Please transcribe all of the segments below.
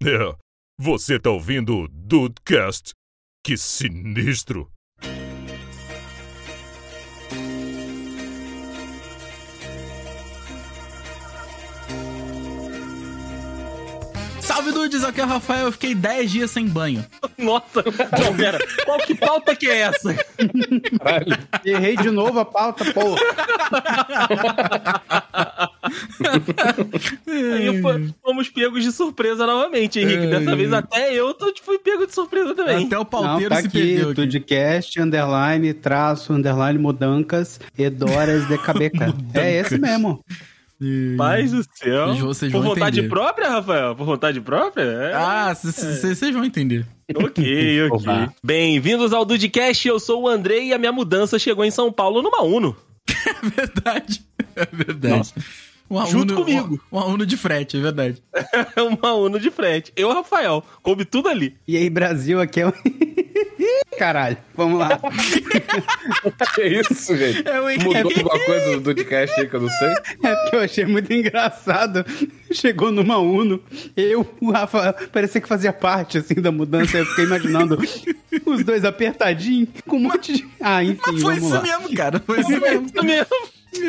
É, você tá ouvindo o Dudecast? Que sinistro! Salve dudes, aqui é o Rafael, eu fiquei 10 dias sem banho. Nossa, não, pera, qual que pauta que é essa? Caralho. Errei de novo a pauta, porra. Aí fo- fomos pegos de surpresa novamente, Henrique. Dessa vez até eu tô, tipo, fui pego de surpresa também. Até o Não, pauteiro tá se aqui, perdeu aqui. Tudcast, underline, traço, underline, mudancas, edoras de cabeca. é esse mesmo. Paz do céu. Vocês- Por vão vontade entender. própria, Rafael? Por vontade própria? É. Ah, vocês vão entender. Ok, ok. Bem-vindos ao Dudcast, eu sou o Andrei e a minha mudança chegou em São Paulo numa Uno. É verdade. É verdade. Nossa. Uma Junto Uno- comigo. Uma, uma Uno de frete, é verdade. uma Uno de frente. Eu, Rafael, coube tudo ali. E aí, Brasil, aqui é o... Caralho, vamos lá. Que isso, gente? É o Mudou alguma coisa do podcast aí que eu não sei? É porque eu achei muito engraçado. Chegou numa Uno, eu, o Rafa, parecia que fazia parte, assim, da mudança. Eu fiquei imaginando os dois apertadinhos, com um monte de... Ah, enfim, Mas foi vamos isso lá. mesmo, cara. Foi isso mesmo. Isso mesmo.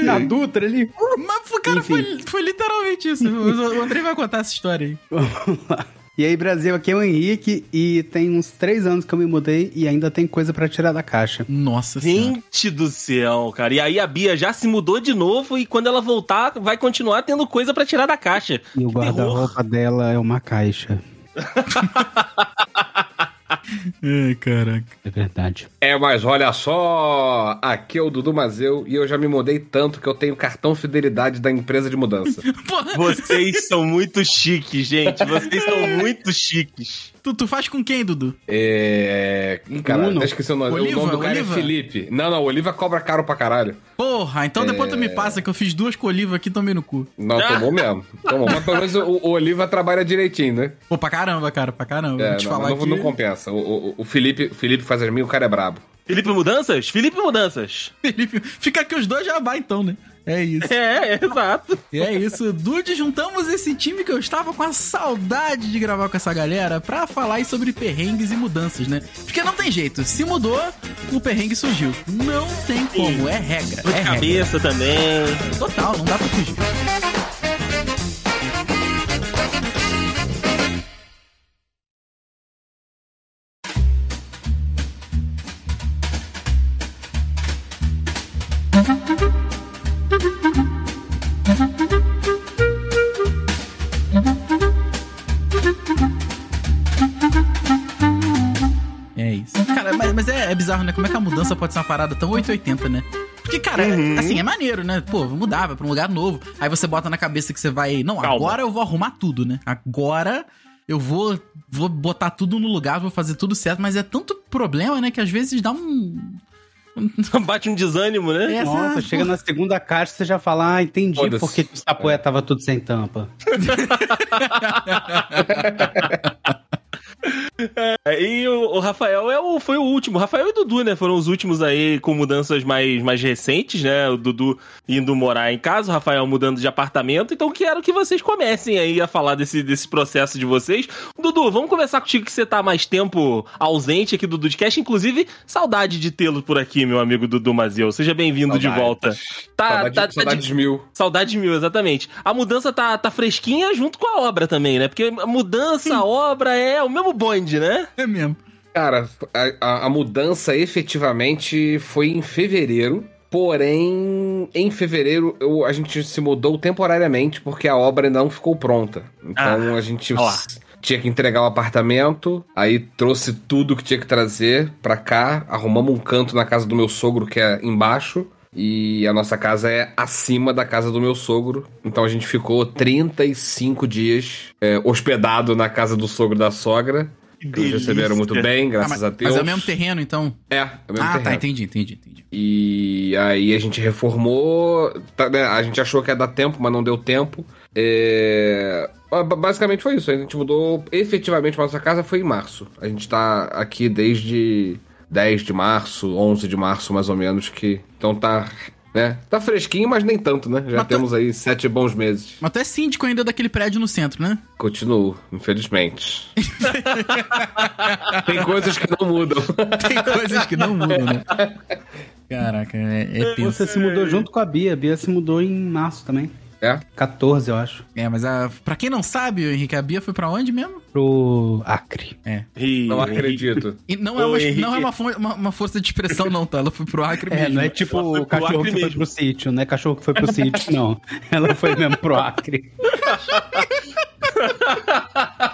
Na Dutra ali. Mas, cara, Enfim. foi, foi literalmente isso. O Andrei vai contar essa história aí. Vamos lá. E aí, Brasil, aqui é o Henrique e tem uns três anos que eu me mudei e ainda tem coisa pra tirar da caixa. Nossa senhora. Gente do céu, cara. E aí a Bia já se mudou de novo e quando ela voltar, vai continuar tendo coisa pra tirar da caixa. E o guarda-roupa dela é uma caixa. Ai, caraca. É verdade. É, mas olha só, aqui é o Dudu Mazeu e eu já me mudei tanto que eu tenho cartão fidelidade da empresa de mudança. Porra, Vocês são muito chiques, gente. Vocês são muito chiques. tu, tu faz com quem, Dudu? É. Caralho, acho que o nome, Oliva, o nome do cara Oliva? é Felipe. Não, não, Oliva cobra caro pra caralho. Porra, então depois tu me passa que eu fiz duas colivas aqui e tomei no cu. Não, tomou mesmo. Tomou. Mas pelo menos o, o Oliva trabalha direitinho, né? Pô, pra caramba, cara, pra caramba. É, Vou te não, falar não, aqui. não compensa. O, o, o Felipe, o Felipe faz as minhas, o cara é brabo. Felipe Mudanças? Felipe Mudanças. Felipe, fica aqui os dois jabá então, né? É isso. É, é, exato. E é isso, Dude, juntamos esse time que eu estava com a saudade de gravar com essa galera pra falar aí sobre perrengues e mudanças, né? Porque não tem jeito, se mudou, o perrengue surgiu. Não tem como, é regra. É de regra. cabeça também. Total, não dá pra fugir. Né? Como é que a mudança pode ser uma parada tão 880, né? Porque, cara, Uhum. assim, é maneiro, né? Pô, vou mudar, vai pra um lugar novo. Aí você bota na cabeça que você vai. Não, Calma. agora eu vou arrumar tudo, né? Agora eu vou, vou botar tudo no lugar, vou fazer tudo certo. Mas é tanto problema, né? Que às vezes dá um. Bate um desânimo, né? É, Nossa, chega na segunda caixa você já fala, ah, entendi porque o sapoé tava tudo sem tampa. É, E o, o Rafael é o, foi o último. O Rafael e o Dudu, né? Foram os últimos aí com mudanças mais, mais recentes, né? O Dudu indo morar em casa, o Rafael mudando de apartamento. Então quero que vocês comecem aí a falar desse, desse processo de vocês. Dudu, vamos começar contigo que você tá mais tempo ausente aqui do Dudcast. Inclusive, saudade de tê-lo por aqui, meu amigo Dudu Mazeu. Seja bem-vindo de Saudades. volta. Tá, Saudade, tá, tá saudades de- mil. Saudade mil, exatamente. A mudança tá, tá fresquinha junto com a obra também, né? Porque a mudança, a obra é o mesmo bonde, né? É mesmo. Cara, a, a- a mudança efetivamente foi em fevereiro. Porém, em fevereiro eu- a gente se mudou temporariamente porque a obra ainda não ficou pronta. Então Ah, a gente tinha que entregar o apartamento, aí trouxe tudo que tinha que trazer pra cá, arrumamos um canto na casa do meu sogro que é embaixo. E a nossa casa é acima da casa do meu sogro. Então a gente ficou 35 dias é, hospedado na casa do sogro da sogra. Que nos delícia. receberam muito bem, Ah, graças mas, a Deus. mas é o mesmo terreno, então. É, é o mesmo ah, terreno. tá, entendi, entendi, entendi. E aí a gente reformou. tá, né, A gente achou que ia dar tempo, mas não deu tempo. É, ba- Basicamente foi isso. A gente mudou efetivamente pra nossa casa foi em março. A gente tá aqui desde 10 de março, 11 de março mais ou menos que então tá né? Tá fresquinho, mas nem tanto, né? Já Mas tá- temos aí sete bons meses. Mas tu é síndico ainda daquele prédio no centro, né? Continuo, infelizmente. Tem coisas que não mudam. Tem coisas que não mudam, né? Caraca, é, é. Você se mudou junto com a Bia. A Bia se mudou em março também. É? 14, eu acho. É, mas a, pra quem não sabe, o Henrique, a Bia foi pra onde mesmo? Pro Acre. Ih, Não acredito. E não é, Ô, uma, Henrique. não é uma, fo- uma- uma força de expressão, não, tá? Ela foi pro Acre É, mesmo. não é tipo foi o cachorro Acre que foi mesmo. pro sítio, não é cachorro que foi pro sítio, não. Ela foi mesmo pro Acre.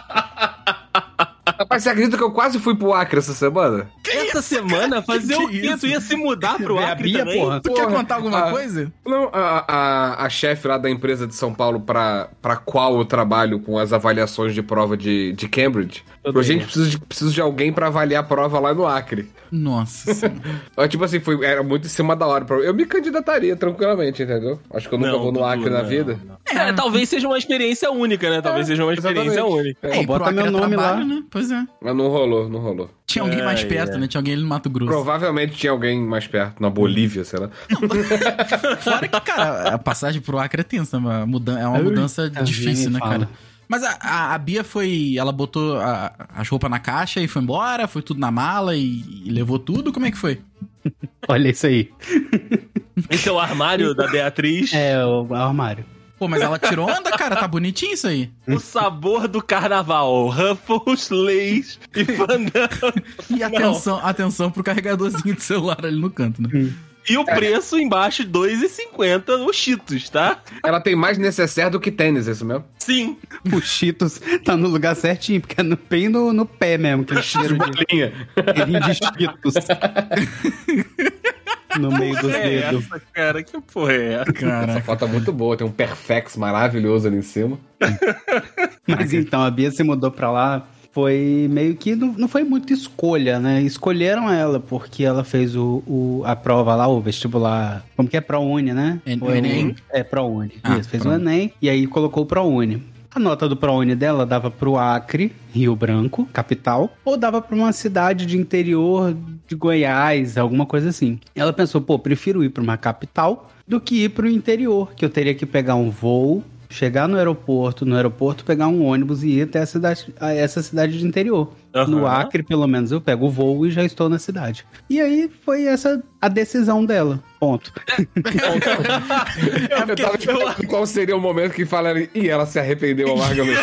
Rapaz, você acredita que eu quase fui pro Acre essa semana? Essa semana, fazer Que o quê? isso? Tu ia se mudar pro Acre Bia, também? porra. Tu quer Porra, contar alguma ah, coisa? Não, a, a, a chefe lá da empresa de São Paulo pra, pra qual eu trabalho com as avaliações de prova de, de Cambridge. Tudo a gente bem. precisa de, preciso de alguém pra avaliar a prova lá no Acre. Nossa Tipo assim, foi, era muito em cima da hora. pra- Eu me candidataria tranquilamente, entendeu? Acho que eu nunca Não, vou no Acre na não, vida. não. É, talvez seja uma experiência única, né? Talvez seja uma experiência exatamente. única. É, e bota meu é nome lá. trabalho, Né? Pois é. Mas não rolou, não rolou. Tinha alguém mais É, perto, é. né? Tinha alguém ali no Mato Grosso. Provavelmente tinha alguém mais perto, na Bolívia, sei lá. Fora que, cara, a passagem pro Acre é tensa, uma mudan é uma mudança difícil, né, fala. cara? Mas a, a, a Bia foi. Ela botou a- as roupas na caixa e foi embora, foi tudo na mala e, e levou tudo? Como é que foi? Olha isso aí. Esse é o armário da Beatriz. É o armário. Pô, mas ela tirou onda, cara, tá bonitinho isso aí. O sabor do carnaval. Ruffles, Lays e Fandango. E atenção, atenção pro carregadorzinho de celular ali no canto, né? E o preço embaixo, 2,50 o Cheetos, tá? Ela tem mais necessaire do que tênis, é isso mesmo? Sim. O Cheetos tá no lugar certinho, porque é no, bem no, no pé mesmo, aquele cheiro de, Linha. cheirinho de Cheetos. no meio dos é dedos. essa, cara? Que porra é essa? Essa Caraca. foto é muito boa, tem um Perfex maravilhoso ali em cima. Mas então, a Bia se mudou pra lá. Foi meio que. Não, não foi muito escolha, né? Escolheram ela porque ela fez o, o- a prova lá, o vestibular. Como que é? ProUni, né? En- Foi Enem? É, ProUni. Ah, Isso, fez pronto. o Enem e aí colocou o ProUni. A nota do ProUni dela dava pro Acre, Rio Branco, capital, ou dava pra uma cidade de interior de Goiás, alguma coisa assim. Ela pensou, pô, prefiro ir pra uma capital do que ir pro interior, que eu teria que pegar um voo, chegar no aeroporto, no aeroporto pegar um ônibus e ir até cidade, essa cidade de interior. Aham. No Acre, pelo menos, eu pego o voo e já estou na cidade. E aí foi essa a decisão dela. Ponto. É eu tava esperando qual seria o momento que falaria e ela se arrependeu amargamente.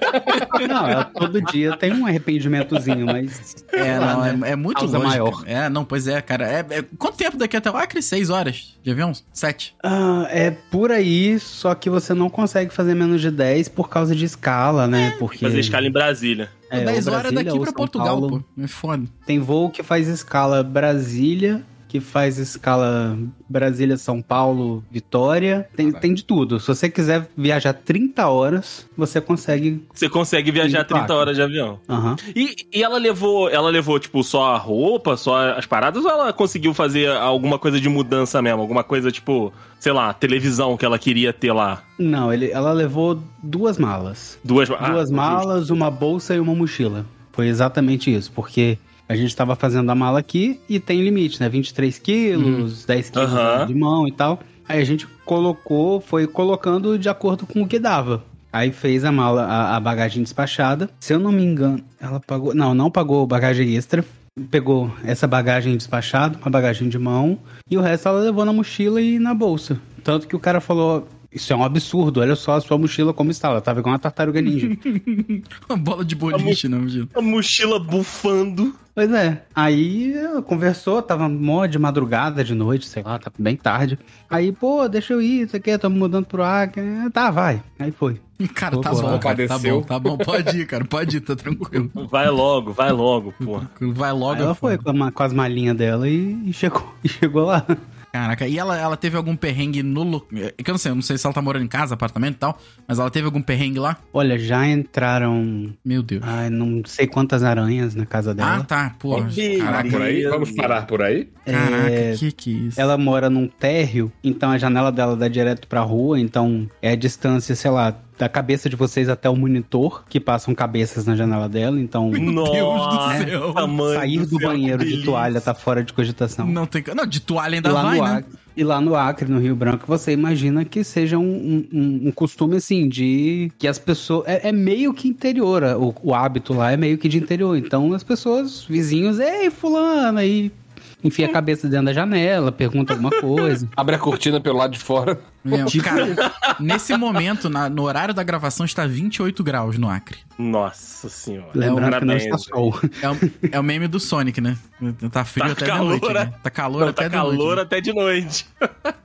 Não, ela todo dia tem um arrependimentozinho, mas. É, não, né? é, é muito longe. maior. É, não, pois é, cara. É, é- quanto tempo daqui até o Acre? Seis horas de avião? Sete. Ah, é por aí, só que você não consegue fazer menos de 10 por causa de escala, né? Porque Fazer escala em Brasília. É, Dez ou horas Brasília daqui pra São Portugal, Paulo. pô. É foda. Tem voo que faz escala Brasília, que faz escala Brasília, São Paulo, Vitória. Tem, tem de tudo. Se você quiser viajar 30 horas, você consegue. Você consegue viajar Sim, 30 claro. horas de avião. Aham. E, e ela levou, ela levou, tipo, só a roupa, só as paradas, ou ela conseguiu fazer alguma coisa de mudança mesmo? Alguma coisa, tipo, sei lá, televisão que ela queria ter lá? Não, ele, ela levou duas malas. Duas, ah, duas malas, uma bolsa e uma mochila. Foi exatamente isso, porque a gente tava fazendo a mala aqui e tem limite, né? 23 quilos, 10 quilos Aham. de mão e tal. Aí a gente colocou, foi colocando de acordo com o que dava. Aí fez a mala, a, a bagagem despachada. Se eu não me engano, ela pagou. Não, não pagou bagagem extra. Pegou essa bagagem despachada, uma bagagem de mão, e o resto ela levou na mochila e na bolsa. Tanto que o cara falou: Isso é um absurdo, olha só a sua mochila como está. Ela tava igual uma tartaruga ninja. Uma bola de boliche, não, Gil. A mochila bufando. Pois é. Aí conversou, tava mó de madrugada, de noite, sei lá, tava bem tarde. Aí, pô, deixa eu ir, isso aqui, tô me mudando pro Acre. Tá, vai. Aí foi. Cara, tá Pô, bom, cara, tá bom, tá bom. Pode ir, cara, pode ir, tá tranquilo. Vai logo, vai logo, porra. Vai logo. Aí ela foi com, a com as malinhas dela e, e chegou, e chegou lá. Caraca, e ela, ela teve algum perrengue no. É que eu não sei, eu não sei se ela tá morando em casa, apartamento e tal, mas ela teve algum perrengue lá? Olha, já entraram, Meu Deus. ai, não sei quantas aranhas na casa Ah, dela. tá, pô. Caraca, Por aí? Vamos parar por aí? caraca, É, que que é isso? Ela mora num térreo, então a janela dela dá direto pra rua, então é a distância, sei lá, da cabeça de vocês até o monitor, que passam cabeças na janela dela, então Nossa, céu. tamanho sair do céu, banheiro de toalha tá fora de cogitação. Não tem. Não, de toalha E ainda lá, vai, no né? Acre, e lá no Acre, no Rio Branco, você imagina que seja um, um- um- um costume assim, de que as pessoas. É, é meio que interior, o, o hábito lá é meio que de interior. Então as pessoas, vizinhos, ei, fulano, aí enfia a cabeça dentro da janela, pergunta alguma coisa. Abre a cortina pelo lado de fora. Mesmo. Tipo Cara, nesse momento, na- no horário da gravação, está 28 graus no Acre. Nossa senhora. Lembrando que não está sol. É o, é o meme do Sonic, né? Tá frio Tá até calor, de noite. né? Tá calor Não, até tá de noite. calor né? até de noite.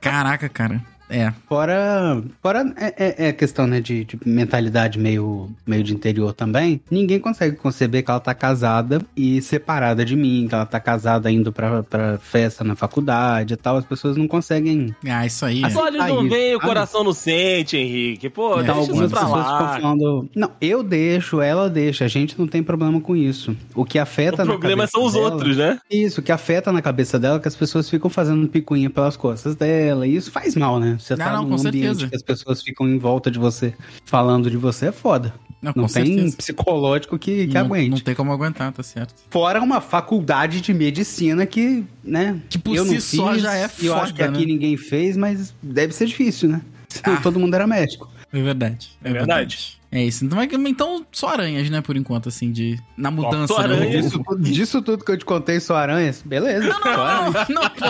Caraca, cara. É. Fora, fora é, é- é questão né, de, de mentalidade meio, meio de interior também. Ninguém consegue conceber que ela tá casada e separada de mim, que ela tá casada indo pra, pra festa na faculdade e tal. As pessoas não conseguem. Ah, isso aí. Os é. olhos não veem, o coração não sente, Henrique. Pô, É, deixa Então, isso algumas pra pessoas ficam lá. falando. Não, eu deixo, ela deixa. A gente não tem problema com isso. O que afeta O na problema são os dela- outros, né? Isso, o que afeta na cabeça dela é que as pessoas ficam fazendo picuinha pelas costas dela. E isso faz mal, né? Você Não, tá não, num com ambiente certeza. que as pessoas ficam em volta de você falando de você, é foda. Não, Não tem certeza. psicológico que, que não, aguente. não tem como aguentar, tá certo. Fora uma faculdade de medicina que, né? Que por eu si não só fiz, já é e Eu acho que foda, aqui né? ninguém fez, mas deve ser difícil, né? Ah. todo mundo era médico. É verdade. É verdade. É isso. Então, mas- então, só aranhas, né, por enquanto, assim, de. Na mudança, só né? aranhas. Disso, tudo- disso tudo que eu te contei, só aranhas. Beleza. Aranhas. Não, pô,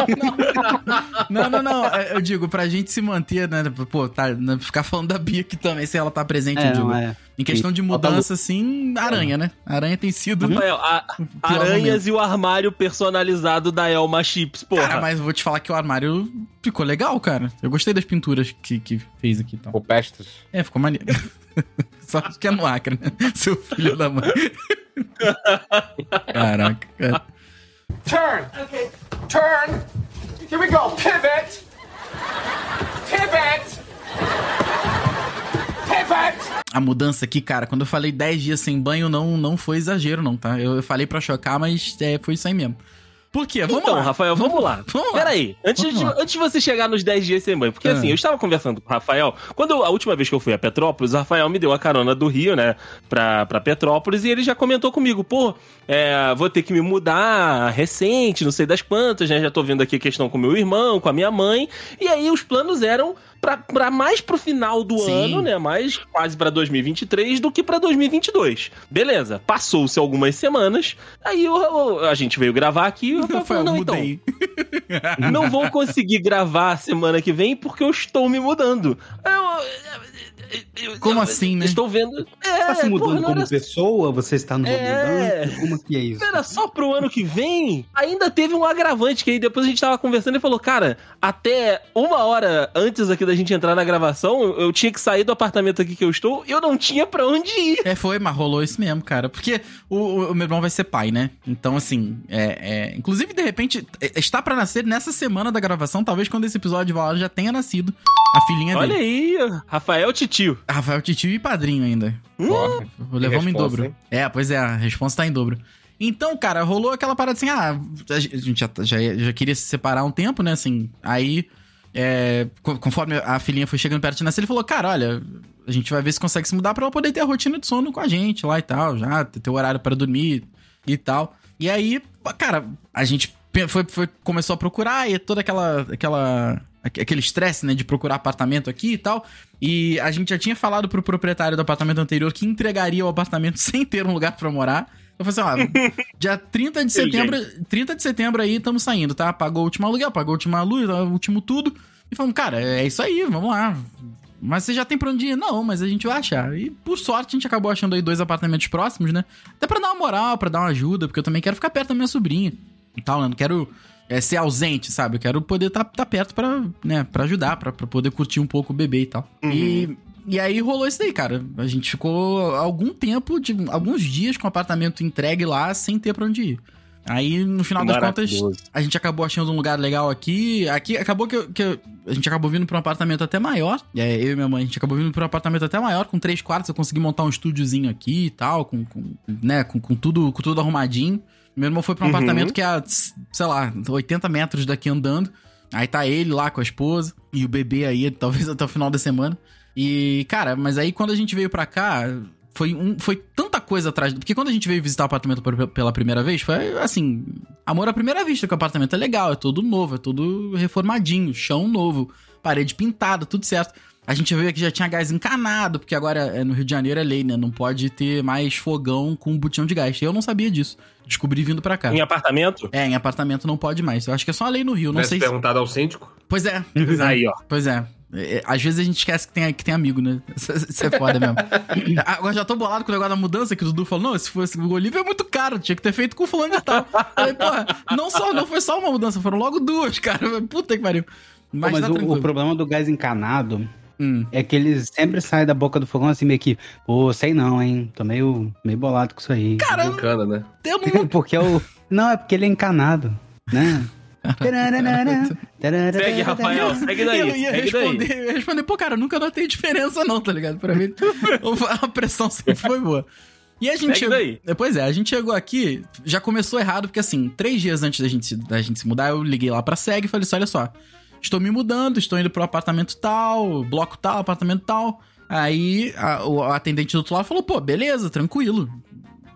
não. Não, não, não. É, Eu digo, pra gente se manter, né? Pô, tá, né, ficar falando da Bia aqui também, se ela tá presente, eu É, digo. não é. Em questão de mudança, assim, aranha, né? Aranha tem sido. Rafael, a- Pior aranhas e o armário personalizado da Elma Chips, porra. Cara, mas eu vou te falar que o armário ficou legal, cara. Eu gostei das pinturas que, que fez aqui e tal. Rupestres. É, ficou maneiro. Só que é no Acre, né? Seu filho da mãe. Caraca, cara. Turn. Okay. Turn. Here we go. Pivot. Pivot. Pivot. A mudança aqui, cara, quando eu falei 10 dias sem banho, não, não foi exagero, não, tá? Eu falei pra chocar, mas é, foi isso aí mesmo. Por quê? Vamos então, lá. Rafael, vamos, lá. Vamos lá. Peraí, antes, Vamos de, lá. antes de você chegar nos 10 dias sem banho, porque Ah. assim, eu estava conversando com o Rafael, quando eu- a última vez que eu fui a Petrópolis, o Rafael me deu a carona do Rio, né, pra, pra Petrópolis, e ele já comentou comigo, pô, é, vou ter que me mudar recente, não sei das quantas, né, já tô vendo aqui a questão com meu irmão, com a minha mãe, e aí os planos eram pra, pra mais pro final do Sim. ano, né, mais quase pra 2023 do que pra 2022. Beleza, passou-se algumas semanas, aí eu- eu- a gente veio gravar aqui, e o Rafael Rafael, falou, não, então, não vou conseguir gravar semana que vem porque eu estou me mudando. Eu- eu- Como eu- assim, né? Estou vendo. É, Você tá se mudando porra, como era, pessoa? Você está numa É. mudança? Como que é isso? era só pro ano que vem. Ainda teve um agravante que aí depois a gente tava conversando e falou, cara, até uma hora antes aqui da gente entrar na gravação, eu, tinha que sair do apartamento aqui que eu estou e eu não tinha pra onde ir. É, foi, mas rolou isso mesmo, cara. Porque o, o- meu irmão vai ser pai, né? Então, assim, é, é- inclusive, de repente, é- está pra nascer nessa semana da gravação. Talvez quando esse episódio vai lá já tenha nascido a filhinha Olha dele. aí, Rafael Titio. Rafael Titio e padrinho ainda. Vou levar uma em dobro. hein? É, pois é, a resposta tá em dobro. Então, cara, rolou aquela parada assim, ah, a gente já, já, já queria se separar um tempo, né, assim, aí, é, co- conforme a filhinha foi chegando perto de nascer, ele falou, cara, olha, a gente vai ver se consegue se mudar pra ela poder ter a rotina de sono com a gente lá e tal, já, ter o horário para dormir e tal. E aí, cara, a gente foi, foi- começou a procurar e toda aquela, aquela, aque- aquele estresse, né, de procurar apartamento aqui e tal. E a gente já tinha falado pro proprietário do apartamento anterior que entregaria o apartamento sem ter um lugar pra morar. Eu falei assim, ó, dia 30 de setembro, 30 de setembro aí estamos saindo, tá? Pagou o último aluguel, pagou a última luz, o último tudo. E falamos, cara, é isso aí, vamos lá. Mas você já tem pra onde ir? Não, mas a gente vai achar. E por sorte a gente acabou achando aí dois apartamentos próximos, né? Até pra dar uma moral, pra dar uma ajuda, porque eu também quero ficar perto da minha sobrinha e tal, né? Não quero é, ser ausente, sabe? Eu quero poder estar tá, perto pra, né, pra ajudar, pra, pra poder curtir um pouco o bebê e tal. E, e aí rolou isso daí, cara. A gente ficou algum tempo, de, alguns dias com o apartamento entregue lá, sem ter pra onde ir. Aí, no final das contas, a gente acabou achando um lugar legal aqui. Aqui acabou que, que a gente acabou vindo pra um apartamento até maior. É, eu e minha mãe, a gente acabou vindo pra um apartamento até maior, com três quartos. Eu consegui montar um estúdiozinho aqui e tal, com, com, né, com, com tudo, com tudo arrumadinho. Meu irmão foi pra um Uhum. apartamento que é, a, sei lá, 80 metros daqui andando. Aí tá ele lá com a esposa e o bebê aí, talvez até o final da semana. E, cara, mas aí quando a gente veio pra cá, foi, um, foi tanta coisa atrás. Porque quando a gente veio visitar o apartamento pela primeira vez, foi assim: amor à primeira vista, que o apartamento é legal, é todo novo, é todo reformadinho, chão novo, parede pintada, tudo certo. A gente veio aqui já tinha gás encanado, porque agora é, no Rio de Janeiro é lei, né? Não pode ter mais fogão com botijão de gás. Eu não sabia disso. Descobri vindo pra cá. Em apartamento? É, em apartamento não pode mais. Eu acho que é só a lei no Rio, não Tivesse sei se... perguntado ao síndico. Pois é. Aí, ó. Pois é. É, é, Às vezes a gente esquece que tem, que tem amigo, né? Isso é foda mesmo. Agora já tô bolado com o negócio da mudança que o Dudu falou. Não, se fosse o Olívio é muito caro, tinha que ter feito com fulano de tal. Falei, porra, não, só, não foi só uma mudança, foram logo duas, cara. Puta que pariu. Pô, Mas, Mas, tá o, o problema do gás encanado Hum. é que ele sempre sai da boca do fogão assim, meio que, pô, sei não, hein? Tô meio, meio bolado com isso aí. Cara, Brincando, né? não. porque é o. Não, é porque ele é encanado, né? Segue, Rafael, segue daí. eu ia segue responder, daí. eu ia responder, pô, cara, nunca notei diferença, não, tá ligado? Pra mim, a pressão sempre foi boa. E a gente Segue chegou. daí. Pois é, a gente chegou aqui, já começou errado, porque assim, três dias antes da gente, se- da gente se mudar, eu liguei lá pra SEG e falei assim: olha só, estou me mudando, estou indo pro apartamento tal, bloco tal, apartamento tal. Aí a- o atendente do outro lado falou: pô, beleza, tranquilo.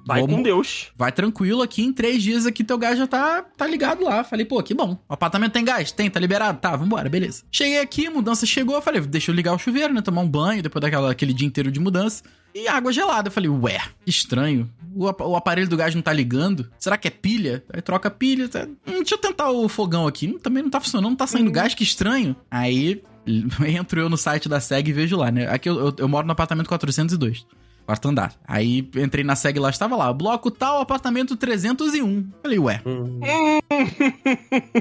Vai Vamos- com Deus. Vai tranquilo aqui, em três dias aqui teu gás já tá, tá ligado lá. Falei, pô, que bom. O apartamento tem gás? Tem, tá liberado? Tá, vambora, beleza. Cheguei aqui, mudança chegou, falei, deixa eu ligar o chuveiro, né? Tomar um banho depois daquela, aquele dia inteiro de mudança. E água gelada. Eu falei, ué, que estranho. O, o aparelho do gás não tá ligando? Será que é pilha? Aí troca pilha. Tá... Hum, deixa eu tentar o fogão aqui. Hum, também não tá funcionando, não tá saindo gás, que estranho. Aí entro eu no site da SEG e vejo lá, né? Aqui eu, eu- eu moro no apartamento 402. Quarto andar. Aí entrei na SEG lá, estava lá, bloco tal, apartamento 301. Falei, ué.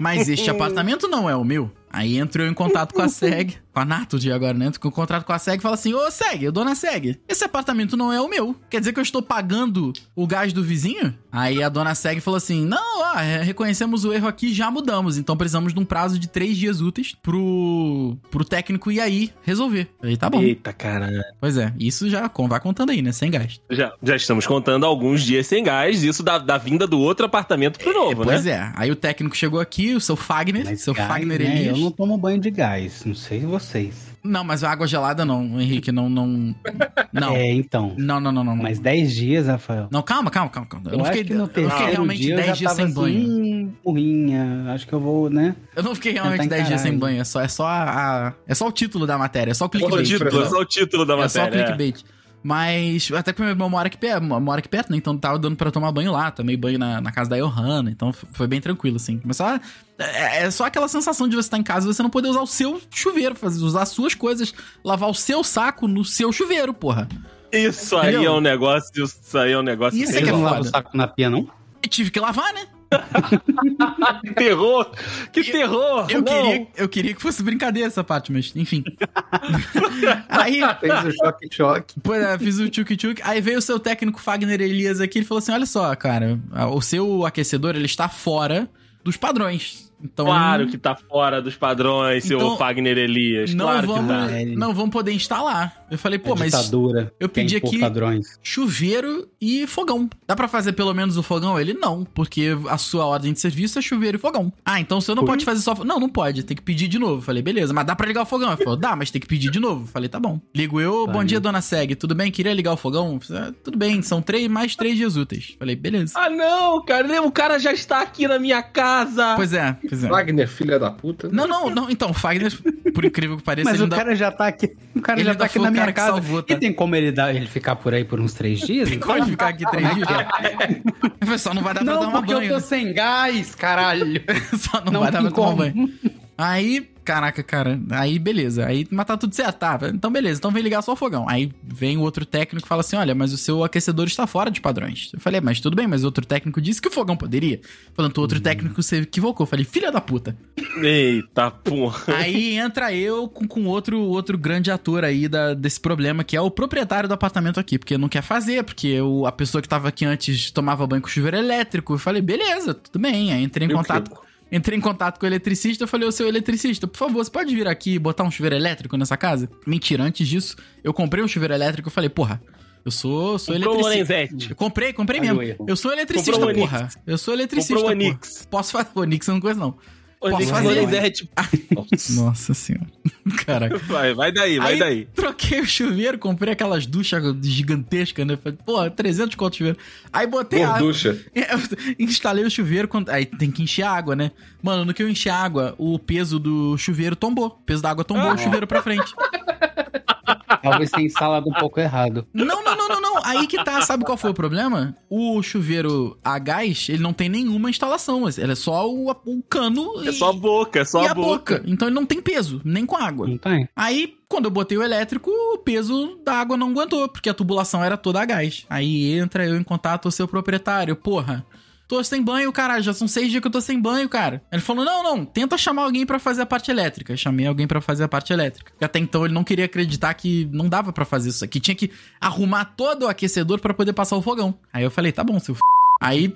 Mas este apartamento não é o meu. Aí entro eu em contato com a SEG, com a Nato de agora, né? Entro em contato com a SEG e falo assim: Ô SEG, dona SEG, esse apartamento não é o meu. Quer dizer que eu estou pagando o gás do vizinho? Aí a dona SEG falou assim: Não, ó, é, reconhecemos o erro aqui já mudamos. Então precisamos de um prazo de três dias úteis pro, pro técnico ir aí resolver. Aí tá bom. Eita, caralho. Pois é, isso já com- vai contando aí, né? Sem gás. Já, já estamos contando alguns dias sem gás, isso da, da vinda do outro apartamento pro novo, pois né? é. Aí o técnico chegou aqui, o seu Fagner, Mas seu gás, Fagner né? Elias. Eu não tomo banho de gás, não sei vocês. Não, mas a água gelada não, Henrique, não, não... Não, É, então. não, não, não, não. Mas 10 dias, Rafael. Não, calma, calma, calma. calma. Eu, Eu, não acho fiquei, que no eu não fiquei realmente dia eu 10 já dias sem banho. assim, burrinha, acho que eu vou, né? Eu não fiquei realmente Tentar 10 dias sem banho. É só, é só a, a- É só o título da matéria, é só o Só o clickbait. título, é só o título da É só o matéria. é. clickbait. Mas, até porque eu moro aqui perto, moro aqui perto, né? Então tava dando pra tomar banho lá. Tomei banho na, na casa da Johanna. Então foi bem tranquilo, assim. Mas só. É, é só aquela sensação de você estar em casa e você não poder usar o seu chuveiro, fazer, usar as suas coisas, lavar o seu saco no seu chuveiro, porra. Isso aí Entendeu? é um negócio, isso aí é um negócio Isso Você é que é não lava o foda. saco na pia, não? E tive que lavar, né? Que terror! Que terror! Eu não. queria, eu queria que fosse brincadeira essa parte, mas enfim. Aí, Fez o choque-choque. Pois é, fiz o tchuk-tchuk. Aí veio o seu técnico Fagner Elias aqui, ele falou assim: olha só, cara, o seu aquecedor ele está fora dos padrões. Então, Claro que tá fora dos padrões, seu Então, Fagner Elias. não, claro vamos, que tá. não vamos poder instalar. Eu falei, pô, mas ditadura. eu pedi aqui- padrões. chuveiro e fogão. Dá pra fazer pelo menos o fogão? Ele não, porque a sua ordem de serviço é chuveiro e fogão. Ah, então você não pode fazer só. Não, não pode, tem que pedir de novo. Falei, beleza, mas dá pra ligar o fogão? Ele falou, dá, mas tem que pedir de novo. Falei, tá bom. Ligo eu, bom dia, dona Seg, tudo bem? Queria ligar o fogão? Ah, tudo bem, são três mais três dias úteis. Falei, beleza. Ah, não, cara, o cara já está aqui na minha casa. Pois é, pois é. Wagner, filha da puta. Não, não, não. Então, o Fagner, por incrível que pareça, Mas ele o ainda- cara já tá aqui. O cara Ele já tá aqui na minha casa. salvou, tá? E tem como ele, dar, ele ficar por aí por uns três dias? Então, pode ficar aqui três dias. O pessoal não vai dar pra Não, tomar porque banho. eu tô sem gás, caralho. Só não, Não vai dar pra tem tomar como. banho. Aí, caraca, cara, aí beleza. Aí, mas tá tudo certo, tá? Então beleza, então vem ligar só o fogão. Aí vem o outro técnico e fala assim: olha, mas o seu aquecedor está fora de padrões. Eu falei, mas tudo bem, mas o outro técnico disse que o fogão poderia. Falando, o outro técnico se equivocou. Eu falei, filha da puta. Eita, porra. Aí entra eu com, com outro, outro grande ator aí da, desse problema, que é o proprietário do apartamento aqui, porque não quer fazer, porque o, a pessoa que tava aqui antes tomava banho com chuveiro elétrico. Eu falei, beleza, tudo bem. Aí entrei em E o contato. quê? Entrei em contato com o eletricista, eu falei, ô seu eletricista, por favor, você pode vir aqui e botar um chuveiro elétrico nessa casa? Mentira, antes disso, eu comprei um chuveiro elétrico e falei, porra, eu sou, sou Comprou um eletricista. Lorenzetti. Eu comprei, comprei mesmo. Eu sou eletricista, Comprou um porra. Eu sou eletricista, Comprou um porra. Onix. Posso fazer Onix, eu não coisa não. Fazer? Lorenzer é tipo. Nossa. Nossa senhora. Caraca. Vai, vai daí, vai Aí, daí. troquei o chuveiro, comprei aquelas duchas gigantescas, né? Falei, Pô, 300 conto de chuveiro. Aí botei a... Gorducha. Eu instalei o chuveiro, quando- aí tem que encher água, né? Mano, no que eu enchi a água, o peso do chuveiro tombou. O peso da água tombou o chuveiro pra frente. Talvez tenha instalado um pouco errado. Não, não, não, não, não. Aí que tá. Sabe qual foi o problema? O chuveiro a gás, ele não tem nenhuma instalação. Ele é só o, o cano É e, só a boca, é só e a boca. Então ele não tem peso, nem com água. Não tem. Aí, quando eu botei o elétrico, o peso da água não aguentou, porque a tubulação era toda a gás. Aí entra eu em contato com o seu proprietário. Porra, tô sem banho, caralho. Já são seis dias que eu tô sem banho, cara. Ele falou: não, não, tenta chamar alguém pra fazer a parte elétrica. Eu chamei alguém pra fazer a parte elétrica. Porque até então ele não queria acreditar que não dava pra fazer isso aqui. Tinha que arrumar todo o aquecedor pra poder passar o fogão. Aí eu falei: tá bom, seu f. Aí,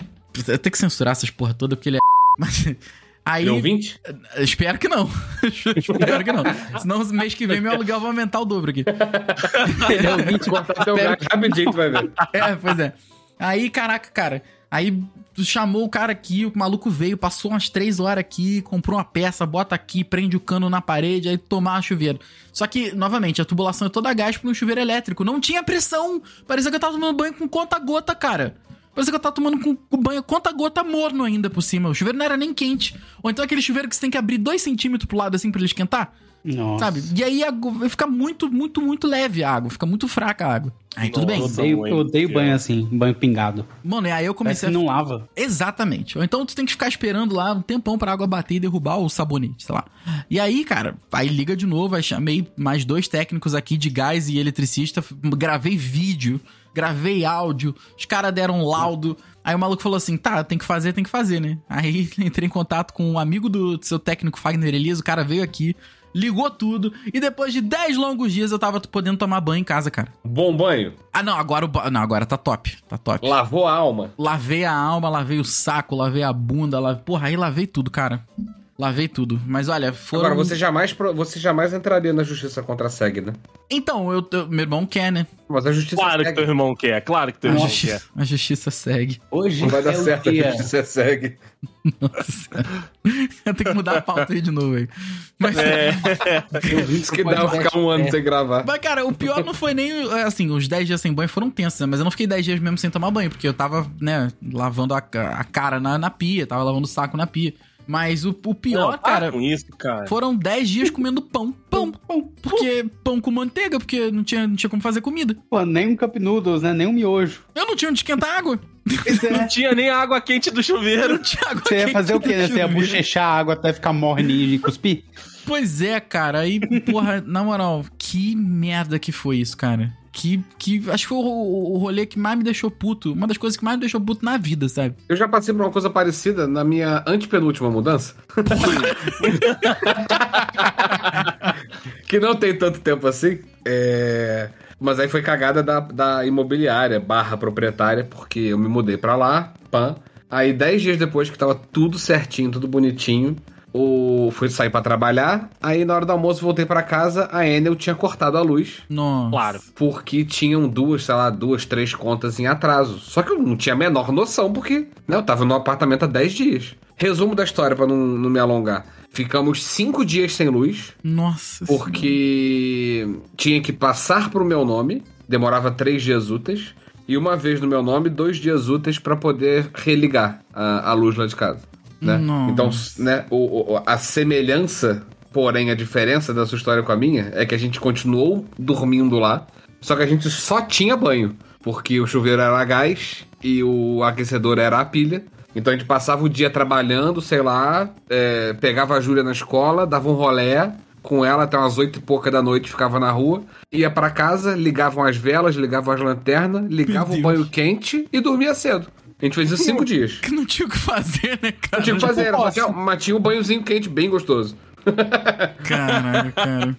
eu tenho que censurar essas porra toda porque ele é. Mas. Aí. Deu 20? Espero que não. Espero que não. Senão, mês que vem, meu aluguel vai aumentar o dobro aqui. É o 20 Cortar teu gato rapidinho, tu vai ver. É, pois é. Aí, caraca, cara. Aí tu chamou o cara aqui, o maluco veio, passou umas três horas aqui, comprou uma peça, bota aqui, prende o cano na parede, aí tomar chuveiro. Só que, novamente, a tubulação é toda a gás para um chuveiro elétrico. Não tinha pressão. Parecia que eu tava tomando banho com conta-gota, cara. Parecia que eu tava tomando com, com banho conta-gota morno ainda por cima. O chuveiro não era nem quente. Ou então aquele chuveiro que você tem que abrir dois centímetros pro lado assim pra ele esquentar. Nossa. Sabe? E aí a água fica muito, muito, muito leve a água. Fica muito fraca a água. Aí tudo bem. Nossa. Odeio, eu odeio banho assim, banho pingado. Mano, e aí eu Parece comecei que a... não lava. Exatamente. Ou então tu tem que ficar esperando lá um tempão pra água bater e derrubar o sabonete, sei lá. E aí, cara, aí liga de novo, aí chamei mais dois técnicos aqui de gás e eletricista, gravei vídeo, gravei áudio, os caras deram um laudo. Aí o maluco falou assim: tá, tem que fazer, tem que fazer, né? Aí entrei em contato com um amigo do seu técnico Fagner Elias, o cara veio aqui, ligou tudo, e depois de 10 longos dias eu tava podendo tomar banho em casa, cara. Bom banho. Ah, não, agora o. Não, agora tá top. Tá top. Lavou a alma. Lavei a alma, lavei o saco, lavei a bunda, lavei... porra, aí lavei tudo, cara. Lavei tudo. Mas olha, foram... Agora, você jamais, você jamais entraria na justiça contra a SEG, né? Então, eu, eu- meu irmão quer, né? Mas a justiça Claro que segue. teu irmão quer, claro que teu A irmão justiça, quer. a justiça segue. Hoje Não vai dar é o certo, a justiça segue. Nossa. Eu tenho que mudar a pauta aí de novo aí. Mas, É, Isso que dá ficar um ano sem gravar. mas, cara, o pior não foi nem, assim, os 10 dias sem banho foram tensos, né? Mas eu não fiquei 10 dias mesmo sem tomar banho, porque eu tava, né, lavando a, a cara na, na pia, tava lavando o saco na pia. Mas o, o pior, Não, cara, com isso, cara. foram 10 dias comendo pão. Pão, pão. Porque pão com manteiga, porque não tinha, não tinha como fazer comida. Pô, nem um Cup Noodles, né? Nem um miojo. Eu não tinha onde esquentar água. Pois Não é. tinha nem água quente do chuveiro. não tinha água Você ia fazer o quê, né? Você ia bochechar a água até ficar morninho e cuspir? Pois é, cara. Aí, porra, na moral, que merda que foi isso, cara. Que, que acho que foi o, o- rolê que mais me deixou puto. Uma das coisas que mais me deixou puto na vida, sabe? Eu já passei por uma coisa parecida na minha antepenúltima mudança. que não tem tanto tempo assim. É... Mas aí foi cagada da, da imobiliária barra proprietária, porque eu me mudei pra lá, pã. Aí dez dias depois que tava tudo certinho, tudo bonitinho, o... fui sair pra trabalhar. Aí na hora do almoço voltei pra casa, a Enel tinha cortado a luz. Nossa. Claro. Porque tinham duas, sei lá, duas, três contas em atraso. Só que eu não tinha a menor noção, porque né, eu tava no apartamento há 10 dias. Resumo da história, pra não, não me alongar. Ficamos cinco dias sem luz, Nossa. porque tinha que passar pro meu nome, demorava três dias úteis, e uma vez no meu nome, dois dias úteis pra poder religar a, a luz lá de casa. Né? Nossa. Então, né, o, o- a semelhança, porém a diferença da sua história com a minha, é que a gente continuou dormindo lá, só que a gente só tinha banho, porque o chuveiro era a gás e o aquecedor era a pilha. Então a gente passava o dia trabalhando, sei lá, é, pegava a Júlia na escola, dava um rolé com ela até umas oito e pouca da noite, ficava na rua, ia pra casa, ligavam as velas, ligavam as lanternas, ligava o Deus. banho quente e dormia cedo. A gente fez isso cinco dias. Que não tinha o que fazer, né, cara? Não tinha o que fazer, era só Nossa. tinha, mas tinha um banhozinho quente bem gostoso. Caralho, cara.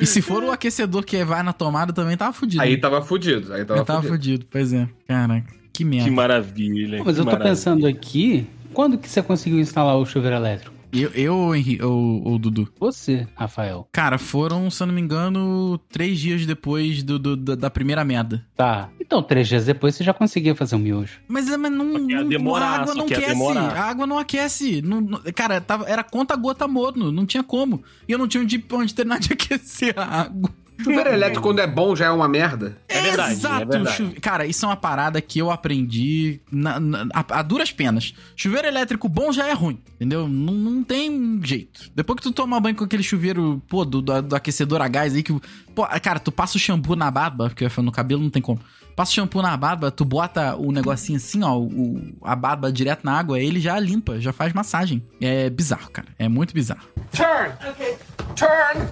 E se for o aquecedor que vai na tomada, também tava fudido. Aí tava fudido, aí tava, Eu tava fudido. fudido, pois é. Caraca, que merda. Que maravilha. Pô, mas que eu tô maravilha. pensando aqui, quando que você conseguiu instalar o chuveiro elétrico? Eu, eu Henri, ou, ou Dudu? Você, Rafael. Cara, foram, se eu não me engano, três dias depois do, do- da, da primeira merda. Tá. Então, três dias depois você já conseguia fazer um miojo. Mas, é, mas não, não- demorar, a água não aquece. demorar. A água não aquece. Não- não- cara, tava, era conta gota morno, não tinha como. E eu não tinha onde, onde ter nada de aquecer a água. Chuveiro elétrico, quando é bom, já é uma merda. É verdade, Exato. é verdade. chuve- Cara, isso é uma parada que eu aprendi na- na- a, a duras penas. Chuveiro elétrico bom já é ruim, entendeu? Não, não tem jeito. Depois que tu toma banho com aquele chuveiro, pô, do, do, do aquecedor a gás aí que. Pô, cara, tu passa o shampoo na barba, porque no cabelo não tem como. Passa o shampoo na barba, tu bota o negocinho assim, ó, o, a barba direto na água, ele já limpa, já faz massagem. É bizarro, cara. É muito bizarro. Turn. Okay. Turn.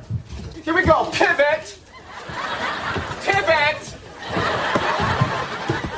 Here we go. Pivot. Pivot.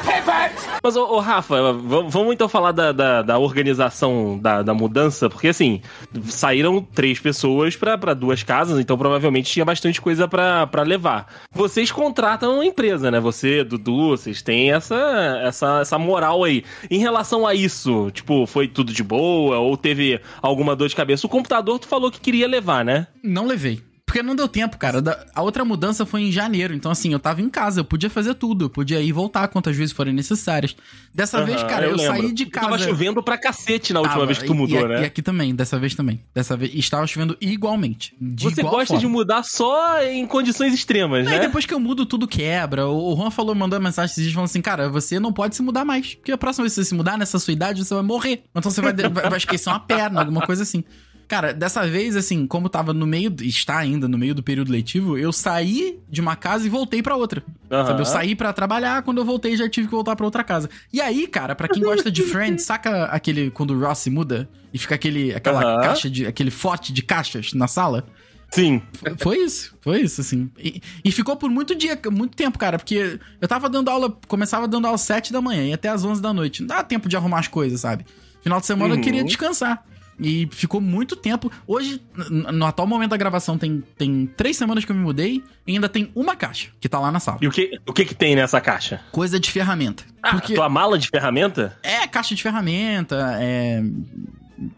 Pivot. Mas, ô, ô, Rafa, vamos então falar da, da, da organização da, da mudança, porque assim, saíram três pessoas pra pra duas casas, então provavelmente tinha bastante coisa pra pra levar. Vocês contratam uma empresa, né? Você, Dudu, vocês têm essa, essa, essa moral aí. Em relação a isso, tipo, foi tudo de boa ou teve alguma dor de cabeça? O computador tu falou que queria levar, né? Não levei. Porque não deu tempo, cara. A outra mudança foi em janeiro. Então, assim, eu tava em casa, eu podia fazer tudo. Eu podia ir e voltar quantas vezes forem necessárias. Dessa vez, Aham, cara, eu, lembro. saí de Porque Tava casa. chovendo pra cacete na última Tava, vez que tu mudou, e, né? E aqui também, dessa vez também. Dessa vez. Estava chovendo igualmente. De Você igual gosta de forma. mudar só em condições extremas, Aí né? depois que eu mudo, tudo quebra. O o Juan falou, mandou uma mensagem esses dias falando assim: Cara, você não pode se mudar mais. Porque a próxima vez que você se mudar nessa sua idade, você vai morrer. Então você vai, vai, vai esquecer uma perna, alguma coisa assim. Cara, dessa vez, assim, como tava no meio, está ainda no meio do período letivo, eu saí de uma casa e voltei pra outra. Aham. Sabe? Eu saí pra trabalhar, quando eu voltei já tive que voltar pra outra casa. E aí, cara, pra quem gosta de Friends, saca aquele quando o Ross se muda e fica aquele aquela Aham. caixa de aquele forte de caixas na sala? Sim. Foi isso, foi isso, assim. E, e ficou por muito dia, muito tempo, cara, porque eu tava dando aula, começava dando aula às 7 da manhã e até às 11 da noite. Não dava tempo de arrumar as coisas, sabe? Final de semana eu Uhum. queria descansar. E ficou muito tempo. Hoje, no atual momento da gravação, tem, tem três semanas que eu me mudei e ainda tem uma caixa que tá lá na sala. E o que, o que que tem nessa caixa? Coisa de ferramenta. Ah, Porque tua mala de ferramenta? é caixa de ferramenta, é.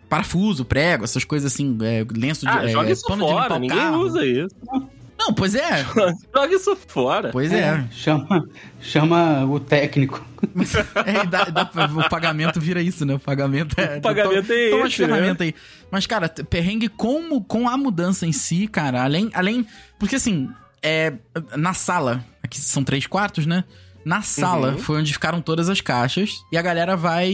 Parafuso, prego, essas coisas assim, é, lenço de. Ah, é, joga isso de fora, o ninguém carro. usa isso. Não, pois é. joga isso fora. Pois é. Chama, chama o técnico. É, dá- dá pra- o pagamento vira isso, né? O pagamento é. O pagamento é toma esse, as ferramentas aí. Mas, cara, perrengue com, com a mudança em si, cara, além. além porque assim, é, na sala, aqui são três quartos, né? Na sala Uhum. foi onde ficaram todas as caixas e a galera vai.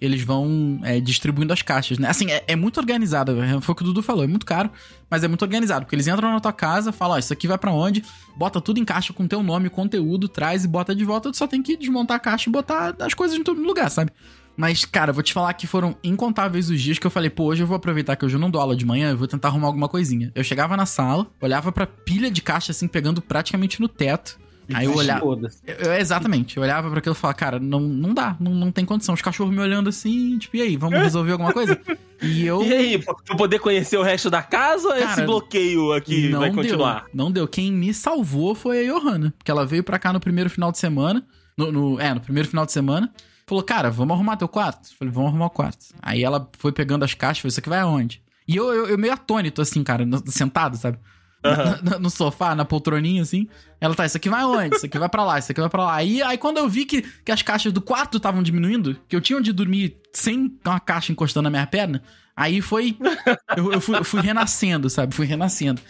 Eles vão é, distribuindo as caixas, né? Assim, é, é muito organizado. é, Foi o que o Dudu falou, é muito caro, mas é muito organizado. Porque eles entram na tua casa, falam: Ó, isso aqui vai pra onde? Bota tudo em caixa com teu nome, conteúdo, traz e bota de volta. Tu só tem que desmontar a caixa e botar as coisas em todo lugar, sabe? Mas, cara, vou te falar que foram incontáveis os dias que eu falei, pô, hoje eu vou aproveitar que hoje eu não dou aula de manhã, eu vou tentar arrumar alguma coisinha. Eu chegava na sala, olhava pra pilha de caixa, assim, pegando praticamente no teto. Aí eu olhava. Eu, eu- exatamente, eu olhava pra aquilo e falava, cara, não, não dá, não, não tem condição. Os cachorros me olhando assim, tipo, e aí, vamos resolver alguma coisa? E eu. E aí, pra poder conhecer o resto da casa ou Cara, esse bloqueio aqui vai continuar? Deu, não deu. Quem me salvou foi a Johanna. Porque ela veio pra cá no primeiro final de semana. No, no- é, no primeiro final de semana. Falou, cara, vamos arrumar teu quarto? Eu Falei, vamos arrumar o quarto. Aí ela foi pegando as caixas, falou, isso aqui vai aonde? E eu, eu, eu meio atônito, assim, cara, sentado, sabe? Na- na- no sofá, na poltroninha, assim. Ela tá, isso aqui vai aonde? Isso aqui vai pra lá, isso aqui vai pra lá. Aí, aí quando eu vi que, que as caixas do quarto estavam diminuindo, que eu tinha onde dormir sem uma caixa encostando na minha perna, aí foi. Eu, eu fui, eu fui renascendo, sabe? Fui renascendo.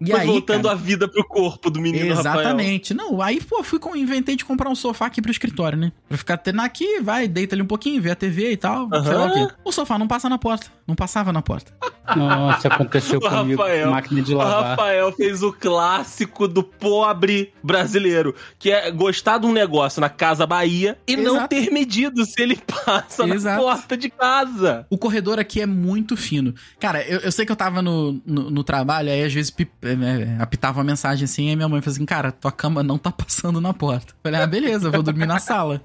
E Foi aí, voltando cara, a vida pro corpo do menino Rafael. Exatamente. Não, aí, pô, fui com, inventei de comprar um sofá aqui pro escritório, né? Pra ficar tendo aqui, vai, deita ali um pouquinho, vê a TV e tal, sei lá o quê. O sofá não passa na porta. Não passava na porta. Nossa, aconteceu O comigo Rafael, máquina de O lavar. Rafael fez o clássico do pobre brasileiro, que é gostar de um negócio na Casa Bahia e não Exato. ter medido se ele passa Exato. na porta de casa. O corredor aqui é muito fino. Cara, eu, eu sei que eu tava no, no, no trabalho, aí às vezes pip- apitava uma mensagem assim, aí minha mãe falou assim, cara, tua cama não tá passando na porta. Eu falei, ah, beleza, vou dormir na sala.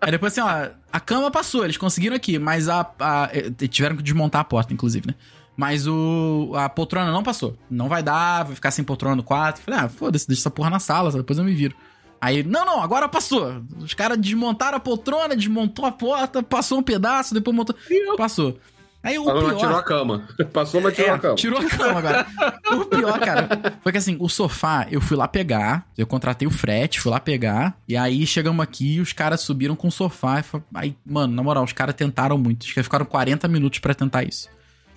Aí depois assim, ó, a cama passou, eles conseguiram aqui, mas a, a- eh, tiveram que desmontar a porta, inclusive, né? Mas o, a poltrona não passou. Não vai dar, vai ficar sem poltrona no quarto. Eu falei, ah, foda-se, deixa essa porra na sala, depois eu me viro. Aí, não, não, agora passou. Os caras desmontaram a poltrona, desmontou a porta, passou um pedaço, depois montou. Passou. Aí o Passou, pior... mas tirou a cama. Passou, mas tirou É, a cama. tirou a cama agora. O pior, cara, foi que assim, o sofá, eu fui lá pegar, eu contratei o frete, fui lá pegar, e aí chegamos aqui e os caras subiram com o sofá. E aí, mano, na moral, os caras tentaram muito. Acho que ficaram 40 minutos pra tentar isso.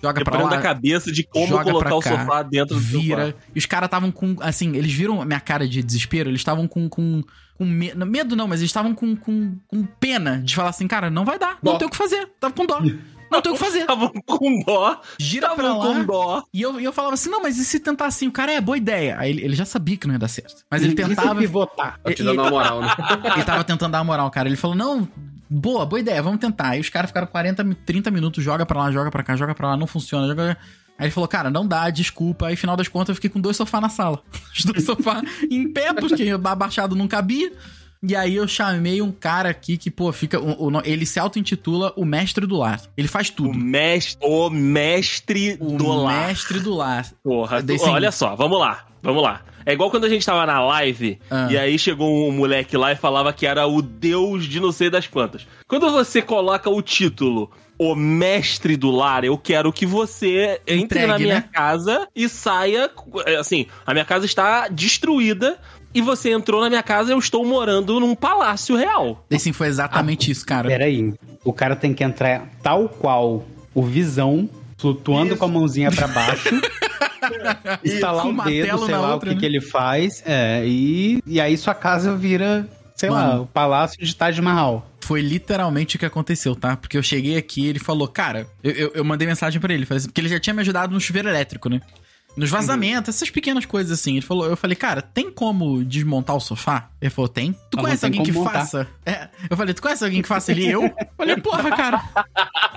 Joga pra Quebrando lá, a cabeça de como colocar pra o cá, sofá dentro do vira. sofá. E os caras estavam com, assim, eles viram a minha cara de desespero, eles estavam com, com, com me- não, medo não, mas eles estavam com, com, com pena de falar assim, cara, não vai dar, não Dó. tem o que fazer, tava com dó. Não tem o que fazer. Estavam com dó. Gira pra lá. com dó. E eu, e eu falava assim, não, mas e se tentar assim? O cara é boa ideia. Aí ele, ele já sabia que não ia dar certo. Mas ele tentava. E votar. Tá te dando uma moral, né? ele tava tentando dar uma moral, cara. Ele falou, não, boa, boa ideia, vamos tentar. Aí os caras ficaram 40, mi- 30 minutos, joga pra lá, joga pra cá, joga pra lá, não funciona, joga. Aí ele falou, cara, não dá, desculpa. Aí, final das contas, eu fiquei com dois sofás na sala. Os dois sofás em pé, porque abaixado não cabia. E aí eu chamei um cara aqui que, pô, fica. o- o- ele se auto-intitula o mestre do lar. Ele faz O tudo. mestre, o mestre O do lar. mestre do lar. Porra, sim. olha só, vamos lá, vamos lá. É igual quando a gente tava na live Ah. e aí chegou um moleque lá e falava que era o deus de não sei das quantas. Quando você coloca o título O Mestre do Lar, eu quero que você entre Entregue, na minha né? casa e saia. é, Assim, a minha casa está destruída e você entrou na minha casa e eu estou morando num palácio real. Daí sim, foi exatamente isso, cara. Peraí. O cara tem que entrar tal qual o Visão, flutuando Isso. com a mãozinha pra baixo. instalar Com o dedo, sei lá outra, o que, né? que ele faz. É, e, e aí sua casa vira, sei lá, Mano. o palácio de Taj Mahal. Foi literalmente o que aconteceu, tá? Porque eu cheguei aqui ele falou, cara, eu, eu, eu mandei mensagem pra ele, assim, porque ele já tinha me ajudado no chuveiro elétrico, né? Nos vazamentos, essas pequenas coisas assim. Ele falou, eu falei, cara, tem como desmontar o sofá? Ele falou, tem. Tu Mas conhece não tem alguém que montar. faça? É. Eu falei, tu conhece alguém que faça ele? Eu? Falei, porra, cara.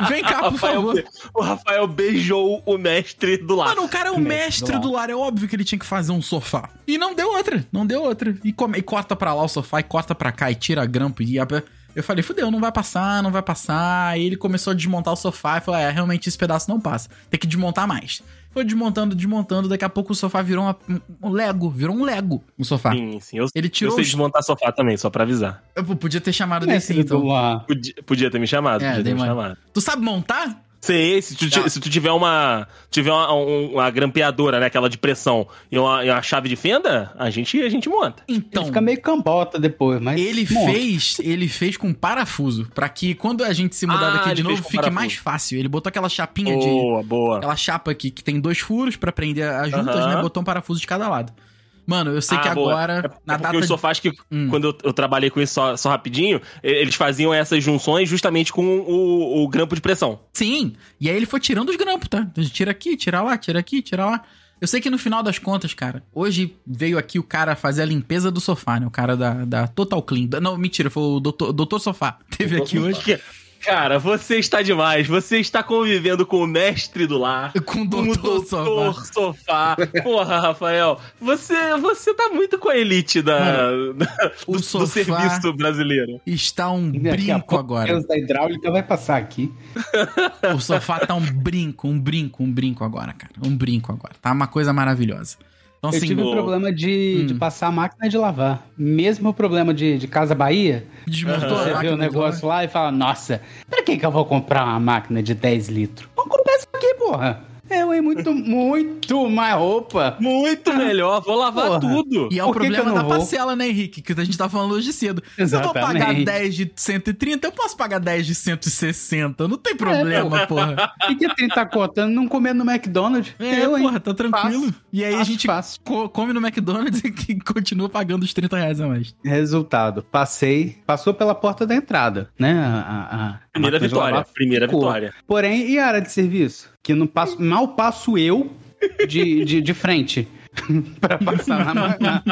Vem cá, por Rafael favor. o Rafael beijou o mestre do lar. Mano, o cara é o Mestre mestre do do lar. É óbvio que ele tinha que fazer um sofá. E não deu outra. Não deu outra. E, come- e corta pra lá o sofá, e corta pra cá, e tira grampo. E a- eu falei, fudeu, não vai passar, não vai passar. Aí ele começou a desmontar o sofá e falou, é, realmente esse pedaço não passa. Tem que desmontar mais. Foi desmontando, desmontando. Daqui a pouco o sofá virou uma- um, Lego. Virou um Lego, o sofá. Sim, sim. Eu, Ele tirou eu sei os- desmontar sofá também, só pra avisar. Eu podia ter chamado desse Mestre do então. Podia, podia ter me chamado, É, podia ter me chamado. Tu sabe montar? Sei, se tu, ti- se tu tiver uma. Tiver uma, um- uma grampeadora, né? Aquela de pressão e uma, e uma chave de fenda, a gente, a gente monta. Então. Ele fica meio cambota depois, mas. Ele monta. fez, ele fez com parafuso, pra que quando a gente se mudar Ah, daqui de novo fique parafuso. mais fácil. Ele botou aquela chapinha de Boa, boa. aquela chapa aqui que tem dois furos pra prender as juntas, né? Botou um parafuso de cada lado. Mano, eu sei Ah, que boa. agora É na porque data os sofás que, Hum. quando eu, eu trabalhei com isso só, só rapidinho, eles faziam essas junções justamente com o, o grampo de pressão. Sim. E aí ele foi tirando os grampos, tá? Então, Tira aqui, tira lá, tira aqui, tira lá. Eu sei que no final das contas, cara, hoje veio aqui o cara fazer a limpeza do sofá, né? O cara da, da Total Clean. Não, mentira, foi o doutor, doutor Sofá. Teve aqui hoje. Que- Cara, você está demais. Você está convivendo com o mestre do lar. Com o Com o doutor Sofá. doutor sofá. Porra, Rafael, você, você tá muito com a elite da, da- o do, do serviço brasileiro. Está um Daqui a brinco agora. Deus da hidráulica vai passar aqui. O sofá tá um brinco, um brinco, um brinco agora, cara. Um brinco agora. Tá uma coisa maravilhosa. Então, Eu assim, tive o- problema de, Hum. de passar a máquina de lavar. Mesmo problema de, de Casa Bahia. desmontou Você vê o negócio lá e fala, nossa, pra que que eu vou comprar uma máquina de 10 litros? Vou comprar isso aqui, porra. Eu, hein, muito, muito mais roupa. Muito melhor, vou lavar Porra. tudo. E é o Por que que problema da vou? parcela, né, Henrique? Que a gente tá falando hoje cedo. Se eu vou pagar Exatamente. 10 de 130, eu posso pagar 10 de 160. Não tem problema, porra. O que é 30 conto? Eu não comer no McDonald's? É, eu, hein? porra, tá tranquilo. E aí a gente fácil. co- come no McDonald's e continua pagando os 30 reais a mais. Resultado, passei, passou pela porta da entrada, né? A, a- a Primeira vitória, lavar primeira ficou. vitória. Porém, e a área de serviço? Que não passo, mal passo eu de, de, de frente pra passar na, na...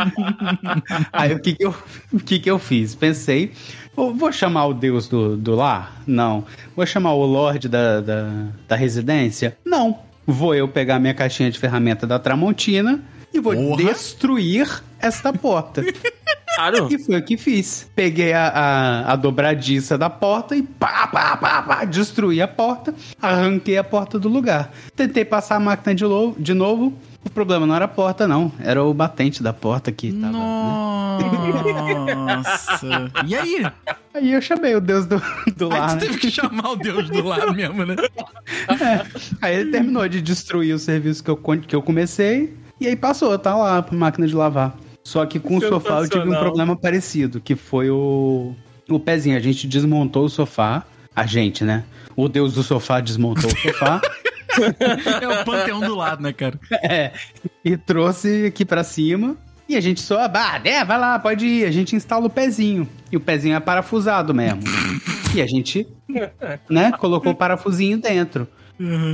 Aí o que que, eu, o que que eu fiz? Pensei, vou, vou chamar o deus do, do lar? Não. Vou chamar o lorde da, da, da residência? Não. Vou eu pegar minha caixinha de ferramenta da Tramontina e vou Porra. destruir esta porta. Claro. E foi o que fiz. Peguei a, a, a dobradiça da porta e pá, pá, pá, pá, destruí a porta, arranquei a porta do lugar. Tentei passar a máquina de, de novo, O problema não era a porta, não. Era o batente da porta que tava. né? Nossa. E aí? Aí eu chamei o deus do, do Aí lar, tu né? teve que chamar o Deus do lar mesmo, né? Aí ele terminou de destruir o serviço que eu, que eu comecei. E aí passou, tá lá pra máquina de lavar. Só que com o sofá eu tive um problema parecido, que foi o, o pezinho. A gente desmontou o sofá. A gente, né? O deus do sofá desmontou o sofá. É o panteão do lado, né, cara? É, e trouxe aqui pra cima. E a gente só, bah, é, vai lá, pode ir. A gente instala o pezinho. E o pezinho é parafusado mesmo. e a gente, né, colocou o parafusinho dentro.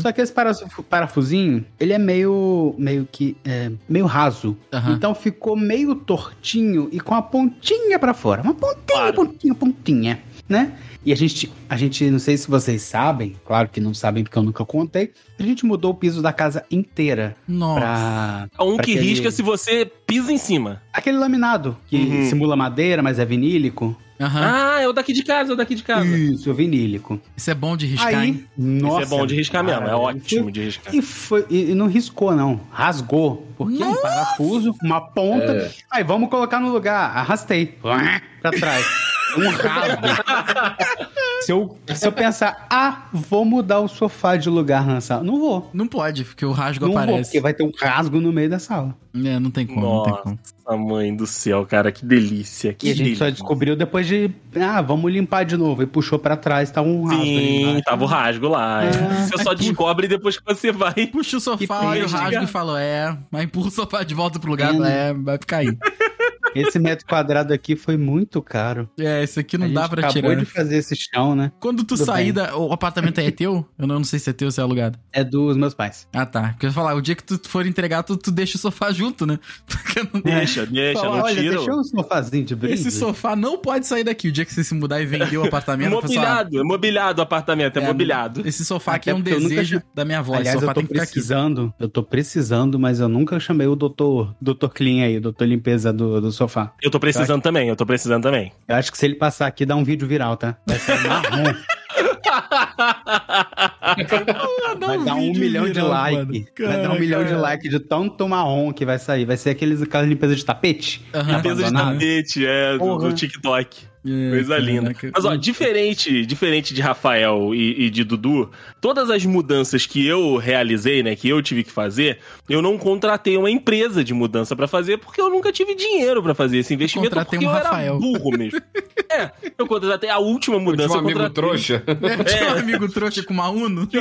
Só que esse parafu- parafusinho, ele é meio, meio que, é, meio raso. Aham. Então ficou meio tortinho e com a pontinha pra fora. Uma pontinha, Claro. pontinha, pontinha, né? E a gente, a gente, não sei se vocês sabem, claro que não sabem porque eu nunca contei, a gente mudou o piso da casa inteira Nossa. pra. Um pra que aquele- risca se você pisa em cima. Aquele laminado, que Uhum. simula madeira, mas é vinílico. Aham. Ah, é o daqui de casa, é o daqui de casa. Isso, vinílico. Isso é bom de riscar, Aí, hein? nossa. Isso é bom de riscar mesmo, é cara, ótimo de riscar. E, foi, e, e não riscou, não. Rasgou. Porque um parafuso, uma ponta. É. Aí, vamos colocar no lugar. Arrastei. Pra trás. Um rasgo. se, eu, se eu pensar, ah, vou mudar o sofá de lugar na sala. Não vou. Não pode, porque o rasgo Não vou, aparece. porque vai ter um rasgo no meio da sala. É, não tem como, não tem como. Nossa, mãe do céu, cara, que delícia. Que E a gente só delícia. descobriu depois de. Ah, vamos limpar de novo. E puxou pra trás, tá um rasgo. ali Sim, embaixo. tava o rasgo lá. É. Você só descobre depois que você vai. Puxa o sofá, olha o rasgo e falou, é, mas empurra o sofá de volta pro lugar, Pena. é, vai ficar aí. Esse metro quadrado aqui foi muito caro. É, esse aqui a não gente dá pra acabou tirar. de fazer esse chão, né? Quando tu Tudo sair bem. da... O apartamento aí é teu? Eu não, não sei se é teu ou se é alugado. É dos meus pais. Ah, tá. Porque eu ia falar, o dia que tu for entregar, tu, tu deixa o sofá junto, né? Porque não... Deixa, deixa, Fala, não Olha, tira. deixa um sofazinho de brinde. Esse sofá não pode sair daqui. O dia que você se mudar e vender o apartamento... a Mobiliado, é mobiliado o apartamento, é, É, mobiliado. Esse sofá aqui Até é um nunca desejo tive- da minha avó. Esse Aliás, sofá eu tô tem que ficar aqui. precisando, eu tô precisando, mas eu nunca chamei o doutor, doutor Clean aí, o doutor limpeza do, do sofá. Eu tô precisando também, eu tô precisando também. Eu acho que se ele passar aqui, dá um vídeo viral, tá? Vai ser marrom. vai dar um milhão de like. Vai dar um milhão de like de tanto marrom que vai sair. Vai ser aqueles, aquela limpeza de tapete. Aham. Limpeza de tapete, é, do, do TikTok. É, Coisa linda. Mas ó, diferente, diferente de Rafael e, e de Dudu, todas as mudanças que eu realizei, né, que eu tive que fazer, eu não contratei uma empresa de mudança pra fazer porque eu nunca tive dinheiro pra fazer esse investimento contratei porque um eu Rafael. era burro mesmo. é, eu contratei a última Tinha mudança um eu amigo trouxa. É, tinha um amigo trouxa com uma Uno.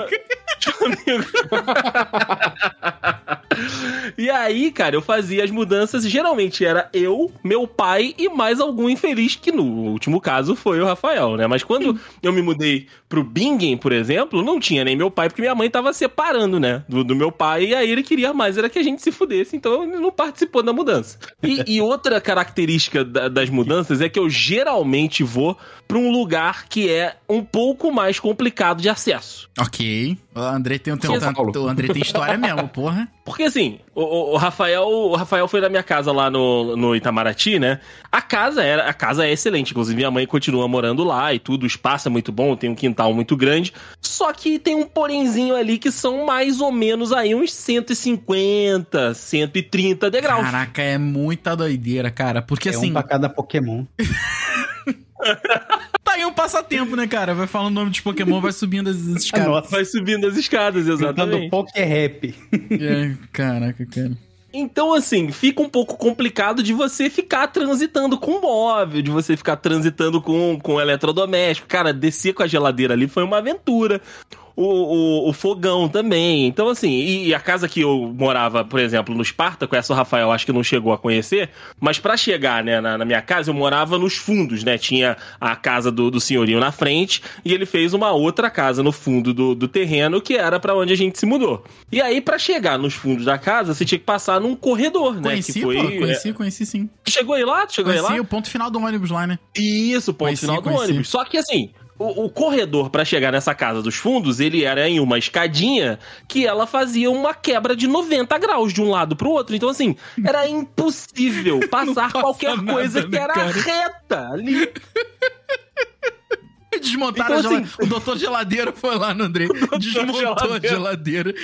E aí, cara, eu fazia as mudanças e geralmente era eu, meu pai e mais algum infeliz, que no último caso foi o Rafael, né? Mas quando eu me mudei pro Bingen, por exemplo, não tinha nem meu pai, porque minha mãe tava separando, né? Do, do meu pai, e aí ele queria mais, era que a gente se fudesse, então ele não participou da mudança. E, e outra característica da- das mudanças é que eu geralmente vou pra um lugar que é um pouco mais complicado de acesso. Ok. O André tem, tem, Paulo. o André tem história mesmo, porra. Porque assim, o, o- o Rafael, o Rafael foi na minha casa lá no, no Itamaraty, né? A casa era, a casa é excelente, inclusive minha mãe continua morando lá e tudo, o espaço é muito bom, tem um quintal muito grande. Só que tem um porenzinho ali que são mais ou menos aí uns 150, 130 degraus. Caraca, é muita doideira, cara. Porque É assim, um pra cada Pokémon. tá aí um passatempo, né, cara? Vai falando o nome dos Pokémon, vai subindo as escadas. Nossa, Vai subindo as escadas, cantando exatamente. Poké Rap. É, caraca, cara. Então, assim, fica um pouco complicado de você ficar transitando com móvel, de você ficar transitando com, com eletrodoméstico. Cara, descer com a geladeira ali foi uma aventura. O, o, o fogão também. Então, assim, e, e a casa que eu morava, por exemplo, no Espartaco, essa o Rafael acho que não chegou a conhecer, mas pra chegar, né, na, na minha casa, eu morava nos fundos, né? Tinha a casa do, do senhorio na frente e ele fez uma outra casa no fundo do, do terreno que era pra onde a gente se mudou. E aí, pra chegar nos fundos da casa, você tinha que passar num corredor, né? Conheci, que foi. pô, conheci, conheci sim. é, chegou aí lá? Chegou aí Conheci lá? o ponto final do ônibus lá, né? Isso, ponto Conheci, final do conheci. ônibus. Só que assim, o, o corredor pra chegar nessa casa dos fundos, ele era em uma escadinha que ela fazia uma quebra de 90 graus de um lado pro outro. Então assim, era impossível passar passa qualquer nada, coisa né, que era cara? reta ali. Desmontaram Então, a gela- assim- O doutor geladeira foi lá no André. Desmontou a geladeira.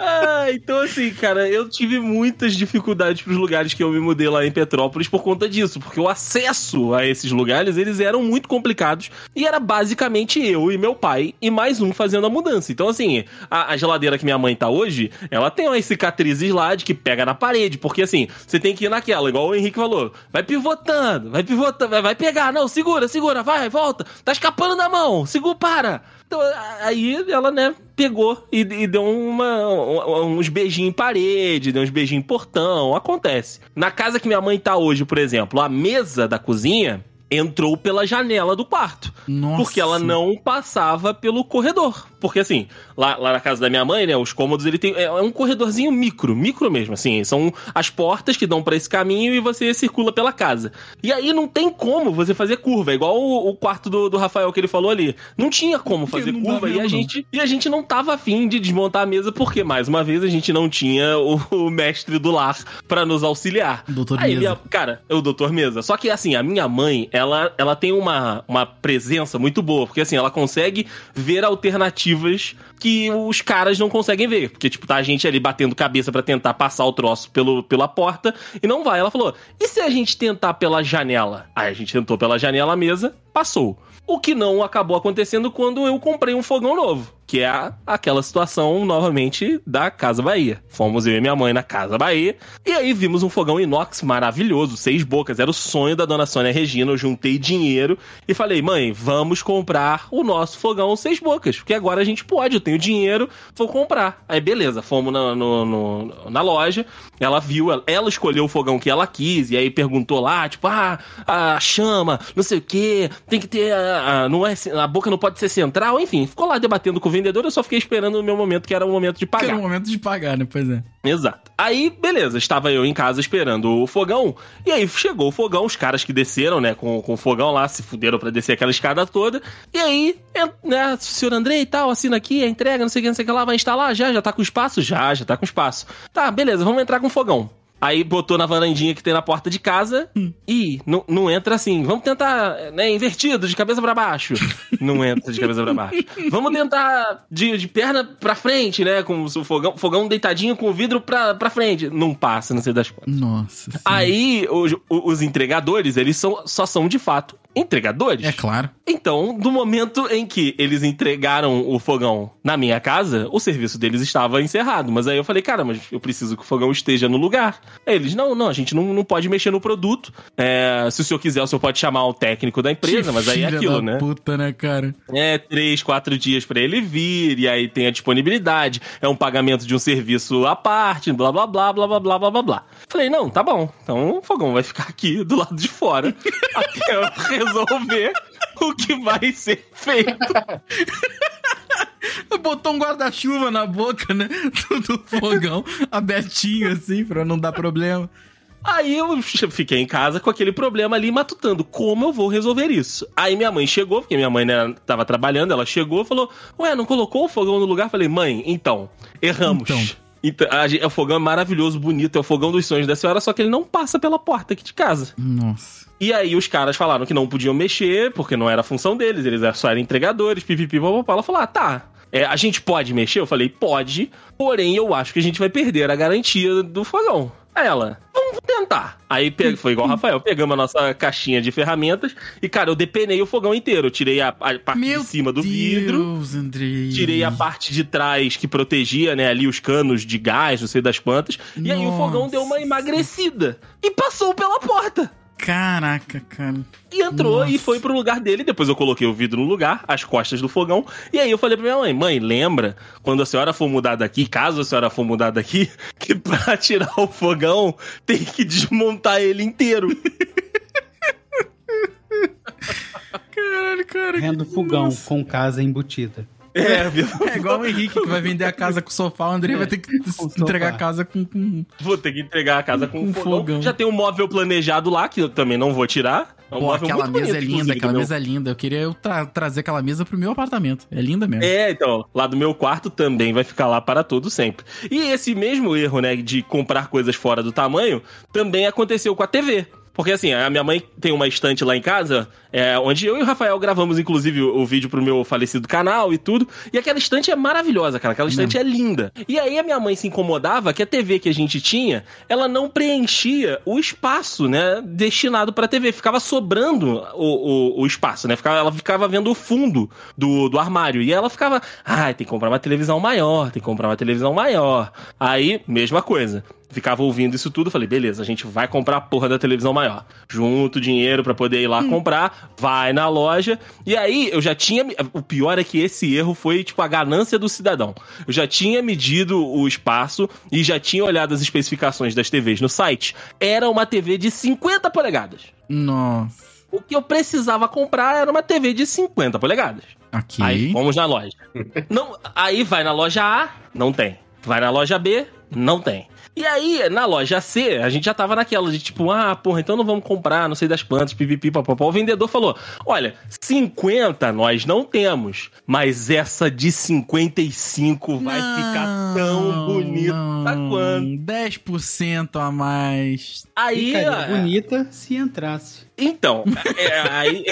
Ah, então assim, cara, eu tive muitas dificuldades pros lugares que eu me mudei lá em Petrópolis por conta disso, porque o acesso a esses lugares, eles eram muito complicados e era basicamente eu e meu pai e mais um fazendo a mudança. Então assim, a, a geladeira que minha mãe tá hoje, ela tem umas cicatrizes lá de que pega na parede, porque assim, você tem que ir naquela, igual o Henrique falou, vai pivotando, vai pivotando, vai, pegar, não, segura, segura, vai, volta, tá escapando da mão, segura, para. Então, aí ela, né, pegou e, e deu uma, um- uns beijinhos em parede, deu uns beijinhos em portão. Acontece. Na casa que minha mãe tá hoje, por exemplo, a mesa da cozinha entrou pela janela do quarto. Nossa. Porque ela não passava pelo corredor. Porque assim, lá, lá na casa da minha mãe, né, os cômodos, ele tem. É um corredorzinho micro, micro mesmo, assim. São as portas que dão pra esse caminho e você circula pela casa. E aí não tem como você fazer curva, é igual o, o quarto do, do Rafael que ele falou ali. Não tinha como fazer curva e a gente e a gente não tava afim de desmontar a mesa, porque, mais uma vez, a gente não tinha o, o mestre do lar pra nos auxiliar. Doutor Aí, Mesa. minha- cara, é o doutor Mesa. Só que, assim, a minha mãe, ela, ela tem uma, uma presença muito boa, porque, assim, ela consegue ver alternativas que os caras não conseguem ver. Porque, tipo, tá a gente ali batendo cabeça pra tentar passar o troço pelo, pela porta e não vai. Ela falou: e se a gente tentar pela janela? Aí a gente tentou pela janela a mesa, passou. O que não acabou acontecendo quando eu comprei um fogão novo, que é a- aquela situação novamente da Casa Bahia. Fomos eu e minha mãe na Casa Bahia e aí vimos um fogão inox maravilhoso, seis bocas, era o sonho da dona Sônia Regina. Eu juntei dinheiro e falei: "Mãe, vamos comprar o nosso fogão seis bocas, porque agora a gente pode, eu tenho dinheiro, vou comprar". Aí beleza, fomos na, no- no- na loja, ela viu, ela- ela escolheu o fogão que ela quis e aí perguntou lá, tipo: "Ah, a chama, não sei o que, tem que ter a, a- não é a boca não pode ser central, enfim, ficou lá debatendo com vendedor, eu só fiquei esperando o meu momento que era o momento de Que pagar. era o momento de pagar, né? Pois é. Exato. Aí, beleza, estava eu em casa esperando o fogão, e aí chegou o fogão, os caras que desceram, né, com, com o fogão lá, se fuderam pra descer aquela escada toda, e aí, né, senhor Andrei e tal, assina aqui, a entrega, não sei o que, não sei o que lá, vai instalar? Já, já tá com espaço? Já, já tá com espaço. Tá, beleza, vamos entrar com o fogão. Aí botou na varandinha que tem na porta de casa. Ih, não, não entra assim. Vamos tentar, né, invertido, de cabeça pra baixo. Não entra de cabeça pra baixo. Vamos tentar de, de perna pra frente, né? Com o fogão, fogão deitadinho com o vidro pra, pra frente. Não passa, não sei das quantas. Nossa. senhora. Aí, os, os entregadores, eles são, só são de fato entregadores. É claro. Então, do momento em que eles entregaram o fogão na minha casa, o serviço deles estava encerrado. Mas aí eu falei, cara, mas eu preciso que o fogão esteja no lugar. Aí eles, não, não, a gente não, não pode mexer no produto. É, se o senhor quiser, o senhor pode chamar o técnico da empresa, Que mas aí é aquilo, né? Puta, né, cara? É, três, quatro dias pra ele vir, e aí tem a disponibilidade, é um pagamento de um serviço à parte, blá blá blá blá blá blá blá blá blá. Falei, não, tá bom. Então o fogão vai ficar aqui do lado de fora até eu resolver o que vai ser feito. Botou um guarda-chuva na boca, né? Do, fogão, abertinho assim, pra não dar problema. Aí eu fiquei em casa com aquele problema ali, matutando como eu vou resolver isso. Aí minha mãe chegou, porque minha mãe né, tava trabalhando, ela chegou e falou: Ué, não colocou o fogão no lugar? Falei, mãe, então, erramos. Então. Então, a gente- o fogão é maravilhoso, bonito, é o fogão dos sonhos da senhora, só que ele não passa pela porta aqui de casa. Nossa. E aí os caras falaram que não podiam mexer, porque não era a função deles, eles só eram entregadores, pipipi, papapá. Ela falou, ah, tá, é, a gente pode mexer? Eu falei, pode, porém eu acho que a gente vai perder a garantia do fogão. Aí ela, vamos tentar. Aí foi igual o Rafael, pegamos a nossa caixinha de ferramentas e, cara, eu depenei o fogão inteiro. Eu tirei a, a parte Meu de cima do vidro, Deus, Andrei. tirei a parte de trás que protegia, né, ali os canos de gás, não sei das quantas. E aí o fogão deu uma Nossa. emagrecida e passou pela porta. Caraca, cara. E entrou Nossa. e foi pro lugar dele. Depois eu coloquei o vidro no lugar, as costas do fogão. E aí eu falei pra minha mãe: Mãe, lembra quando a senhora for mudar daqui, caso a senhora for mudar daqui, que pra tirar o fogão tem que desmontar ele inteiro. Caralho, cara. Rendo fogão com casa embutida. É, viu? É igual o Henrique que vai vender a casa com sofá, o André vai ter que sofá. entregar a casa com. com... Vou ter que entregar a casa com Com um fogão. fogão. Já tem um móvel planejado lá, que eu também não vou tirar. É um Pô, aquela mesa bonito, é linda, aquela meu- mesa é linda. Eu queria tra- trazer aquela mesa pro meu apartamento. É linda mesmo. É, então, lá do meu quarto também vai ficar lá para todo sempre. E esse mesmo erro, né, de comprar coisas fora do tamanho, também aconteceu com a TV. Porque assim, a minha mãe tem uma estante lá em casa, é, onde eu e o Rafael gravamos, inclusive, o, o vídeo pro meu falecido canal e tudo. E aquela estante é maravilhosa, cara. Aquela estante é linda. E aí a minha mãe se incomodava que a TV que a gente tinha, ela não preenchia o espaço, né? Destinado pra TV. Ficava sobrando o, o, o espaço, né? Ficava, ela ficava vendo o fundo do, do armário. E ela ficava, ai, tem que comprar uma televisão maior, tem que comprar uma televisão maior. Aí, mesma coisa. Ficava ouvindo isso tudo, falei, beleza, a gente vai comprar a porra da televisão maior. Junto dinheiro pra poder ir lá comprar, vai na loja. E aí, eu já tinha. O pior é que esse erro foi, tipo, a ganância do cidadão. Eu já tinha medido o espaço e já tinha olhado as especificações das TVs no site. Era uma TV de 50 polegadas. Nossa. O que eu precisava comprar era uma TV de 50 polegadas. Ok. Aí fomos na loja. não, aí vai na loja A, não tem. Vai na loja B, não tem. E aí, na loja C, a gente já tava naquela de tipo, ah, porra, então não vamos comprar, não sei das quantas, pipipi, papapá. O vendedor falou: olha, 50 nós não temos, mas essa de 55 vai ficar tão bonita não. quanto. 10% a mais. Aí. Ficaria bonita se entrasse. Então, é, aí.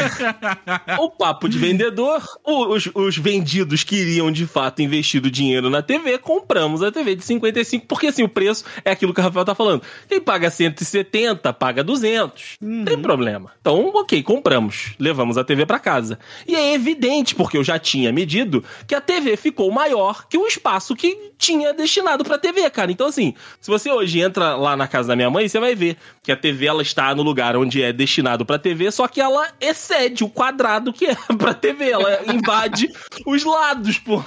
o papo de vendedor, os, os vendidos queriam de fato investir o dinheiro na TV, compramos a TV de 55, porque assim, o preço é aquilo que o Rafael tá falando. Quem paga 170, paga 200. Não tem problema. Então, ok, compramos. Levamos a TV pra casa. E é evidente, porque eu já tinha medido, que a TV ficou maior que o espaço que tinha destinado pra TV, cara. Então, assim, se você hoje entra lá na casa da minha mãe, você vai ver que a TV ela está no lugar onde é destinado pra TV, só que ela excede o quadrado que é pra TV. Ela invade os lados, pô.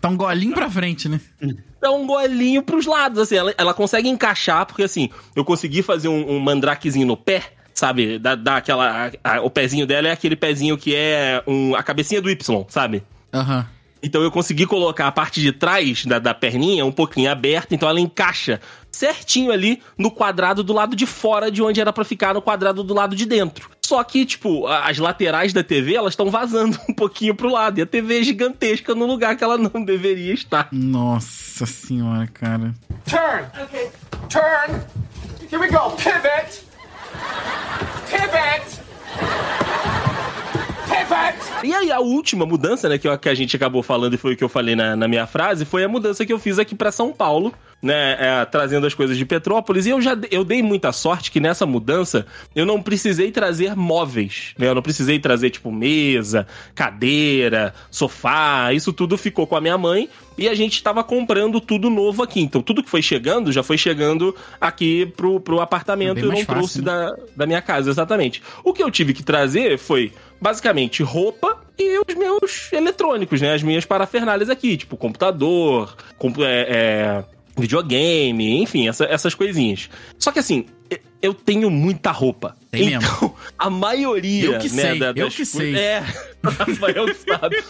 Tá um golinho pra frente, né? dá um golinho pros lados, assim. Ela, ela consegue encaixar, porque assim, eu consegui fazer um, um mandrakezinho no pé, sabe? Dar, dar aquela. a- a- o pezinho dela é aquele pezinho que é um, a cabecinha do Y, sabe? Aham. Então eu consegui colocar a parte de trás da, da perninha um pouquinho aberta, então ela encaixa certinho ali no quadrado do lado de fora de onde era pra ficar no quadrado do lado de dentro. Só que, tipo, as laterais da TV, elas estão vazando um pouquinho pro lado. E a TV é gigantesca no lugar que ela não deveria estar. Nossa senhora, cara. Turn. Okay. Turn. Here we go. Pivot. Pivot. Pivot. E aí, a última mudança, né, que, eu- que a gente acabou falando e foi o que eu falei na, na minha frase, foi a mudança que eu fiz aqui pra São Paulo, né, é, trazendo as coisas de Petrópolis. E eu já eu dei muita sorte que nessa mudança eu não precisei trazer móveis, né, eu não precisei trazer, tipo, mesa, cadeira, sofá, isso tudo ficou com a minha mãe. E a gente tava comprando tudo novo aqui. Então, tudo que foi chegando, já foi chegando aqui pro, pro apartamento. Bem eu não fácil, trouxe né? da, da minha casa, exatamente. O que eu tive que trazer foi, basicamente, roupa e os meus eletrônicos, né? As minhas parafernálias aqui, tipo computador, compu- é, é, videogame, enfim, essa- essas coisinhas. Só que assim, eu tenho muita roupa. Tem então, mesmo. a maioria, Eu que né, sei, da- eu das que sei. É, Rafael sabe.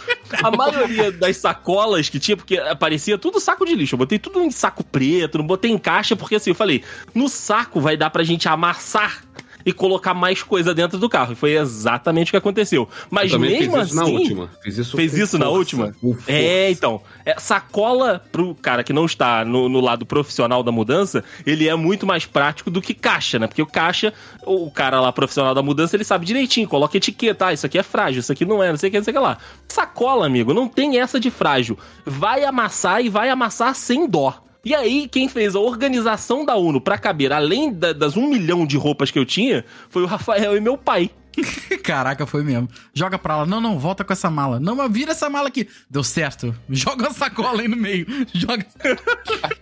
A maioria das sacolas que tinha, porque aparecia tudo saco de lixo. Eu botei tudo em saco preto, não botei em caixa, porque assim, eu falei, no saco vai dar pra gente amassar e colocar mais coisa dentro do carro. E foi exatamente o que aconteceu. Mas mesmo fiz isso assim. na última. Fiz isso Fez isso na força, última? com força. É, então. É, sacola pro cara que não está no, no lado profissional da mudança, ele é muito mais prático do que caixa, né? Porque o caixa, o cara lá profissional da mudança, ele sabe direitinho, coloca etiqueta, ah, isso aqui é frágil, isso aqui não é, não sei o que, não sei o que lá. Sacola, amigo, não tem essa de frágil. Vai amassar e vai amassar sem dó. E aí, quem fez a organização da UNO pra caber, além da- das um milhão de roupas que eu tinha, foi o Rafael e meu pai. Caraca, foi mesmo. Joga pra lá. Não, não, volta com essa mala. Não, mas vira essa mala aqui. Deu certo. Joga a sacola aí no meio. Joga.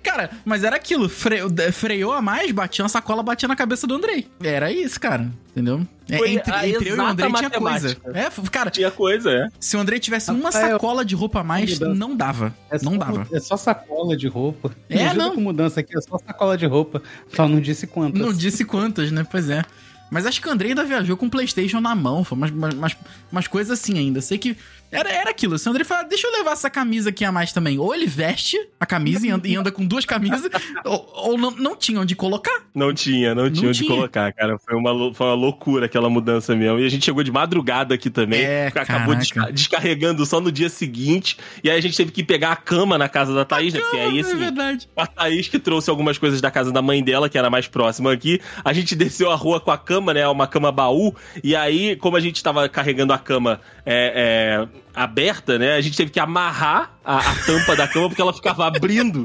cara, mas era aquilo. Fre... Freou a mais, batia na sacola, batia na cabeça do Andrei. Era isso, cara. Entendeu? É, Foi entre entre eu e o Andrei tinha coisa. matemática. É, cara, Tinha coisa, é. se o Andrei tivesse uma Rafael, sacola de roupa a mais, mudança. não dava. É só- não dava. É só sacola de roupa. É, ajuda não. com mudança aqui, é só sacola de roupa. Só não disse quantas. Não disse quantas, né? Pois é. Mas acho que o ainda viajou com o PlayStation na mão, foi umas, umas- umas coisas assim ainda. Sei que era, era aquilo. O Andrei fala, deixa eu levar essa camisa aqui a mais também. Ou ele veste a camisa e anda, e anda com duas camisas, ou, ou não, não tinha onde colocar. Não tinha, não tinha onde tinha. colocar, cara. Foi uma, foi uma loucura aquela mudança mesmo. E a gente chegou de madrugada aqui também. É, acabou caraca. descarregando só no dia seguinte. E aí a gente teve que pegar a cama na casa da Thaís, né? Porque aí, é assim, verdade. a Thaís que trouxe algumas coisas da casa da mãe dela, que era mais próxima aqui. A gente desceu a rua com a cama cama, né? Uma cama baú. E aí, como a gente tava carregando a cama é, é, aberta, né? A gente teve que amarrar a, a tampa da cama porque ela ficava abrindo.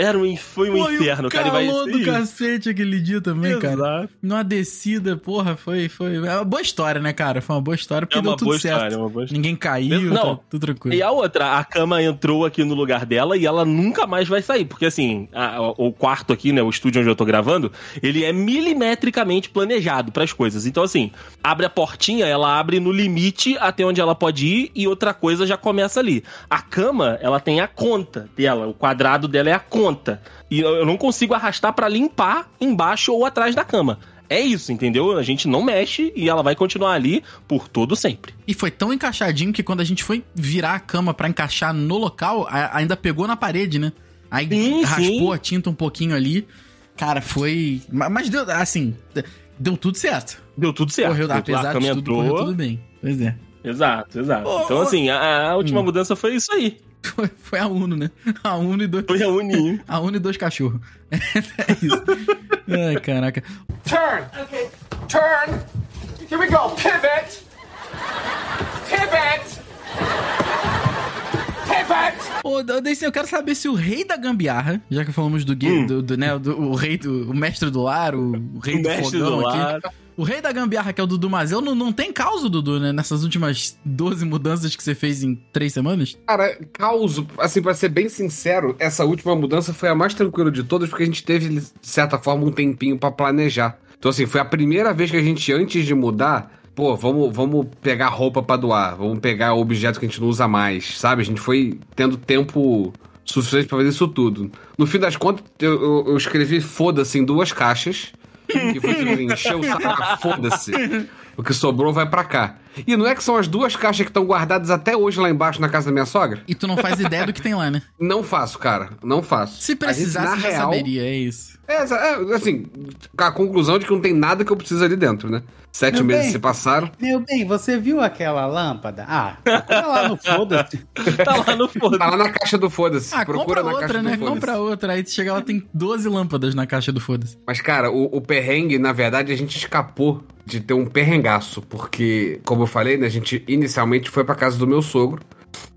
Era um, foi um e inferno, o cara. E vai calor do cacete aquele dia também, cara. Exato. Numa descida, porra, foi, foi. É uma boa história, né, cara? Foi uma boa história, porque É deu uma tudo boa certo. história, é uma boa história. Ninguém caiu, Não. tá tudo tranquilo. E a outra, a cama entrou aqui no lugar dela e ela nunca mais vai sair. Porque assim, a- o quarto aqui, né, o estúdio onde eu tô gravando, ele é milimetricamente planejado pras coisas. Então assim, abre a portinha, ela abre no limite até onde ela pode ir e outra coisa já começa ali. A cama, ela tem a conta dela, o quadrado dela é a conta. E eu não consigo arrastar pra limpar embaixo ou atrás da cama. É isso, entendeu? A gente não mexe e ela vai continuar ali por todo sempre. E foi tão encaixadinho que quando a gente foi virar a cama pra encaixar no local, a- ainda pegou na parede, né? Aí Sim, raspou sim. a tinta um pouquinho ali. Cara, foi. ma- Mas deu, assim, deu tudo certo. Deu tudo certo. Correu, Deu- apesar cama de tudo, correu tudo bem. Pois é. Exato, exato. Ô, então, assim, a, a última Hum. mudança foi isso aí. Foi, foi a Uno, né? A Uno e dois. Foi a Uninho. A Uno e dois cachorros. é isso. Ai, caraca. Turn. Okay. Turn. Here we go. Pivot. Pivot. Ô, eu quero saber se o rei da gambiarra, já que falamos do, Hum. do, do, né, do- o rei do o mestre do lar, o, o rei O do mestre fogão do aqui. O rei da gambiarra, que é o Dudu Mazel, não, não tem causa, Dudu, né? Nessas últimas 12 mudanças que você fez em 3 semanas? Cara, causo, assim, pra ser bem sincero, essa última mudança foi a mais tranquila de todas, porque a gente teve, de certa forma, um tempinho pra planejar. Então, assim, foi a primeira vez que a gente, antes de mudar, pô, vamos, vamos pegar roupa pra doar, vamos pegar objeto que a gente não usa mais, sabe? A gente foi tendo tempo suficiente pra fazer isso tudo. No fim das contas, eu, eu- eu escrevi foda-se em duas caixas, que foi tipo assim, encheu o saco, foda-se. O que sobrou vai pra cá. E não é que são as duas caixas que estão guardadas até hoje lá embaixo na casa da minha sogra? E tu não faz ideia do que tem lá, né? Não faço, cara. Não faço. Se precisasse, gente, na real, saberia, é isso. É, é, assim, a conclusão de que não tem nada que eu preciso ali dentro, né? Sete Meu meses bem. se passaram. Meu bem, você viu aquela lâmpada? Ah, procura lá no foda-se. Tá lá no foda. Tá lá na caixa do foda-se. Ah, Procura compra na outra, caixa né? do foda-se. Compra outra. Aí tu chega lá, tem 12 lâmpadas na caixa do foda-se. Mas, cara, o, o perrengue, na verdade, a gente escapou de ter um perrengaço. Porque, como eu falei, né? A gente inicialmente foi pra casa do meu sogro.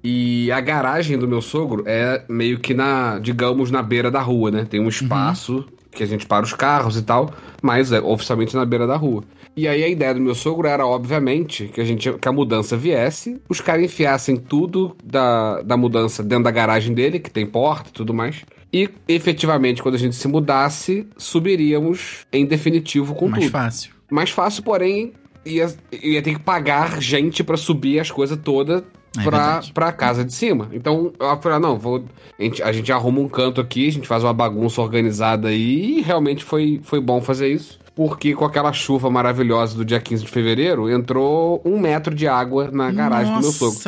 E a garagem do meu sogro é meio que na, digamos, na beira da rua, né? Tem um espaço que a gente para os carros e tal, mas é oficialmente na beira da rua. E aí a ideia do meu sogro era, obviamente, que a gente que a mudança viesse, os caras enfiassem tudo da, da mudança dentro da garagem dele, que tem porta e tudo mais. E efetivamente, quando a gente se mudasse, subiríamos em definitivo com Mais tudo. fácil. Mais fácil, porém, ia, ia ter que pagar gente pra subir as coisas todas É pra, verdade. pra casa de cima. Então, eu falei, ah, não, vou, a, gente, a gente arruma um canto aqui, a gente faz uma bagunça organizada aí, e realmente foi, foi bom fazer isso. Porque com aquela chuva maravilhosa do dia 15 de fevereiro, entrou um metro de água na garagem do meu sogro.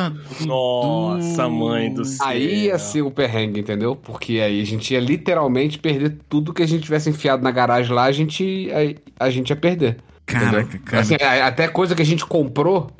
Nossa. Nossa, mãe do céu. Aí ia ser o perrengue, entendeu? Porque aí a gente ia literalmente perder tudo que a gente tivesse enfiado na garagem lá, a gente, a, a gente ia perder. Caraca, cara. Assim, até coisa que a gente comprou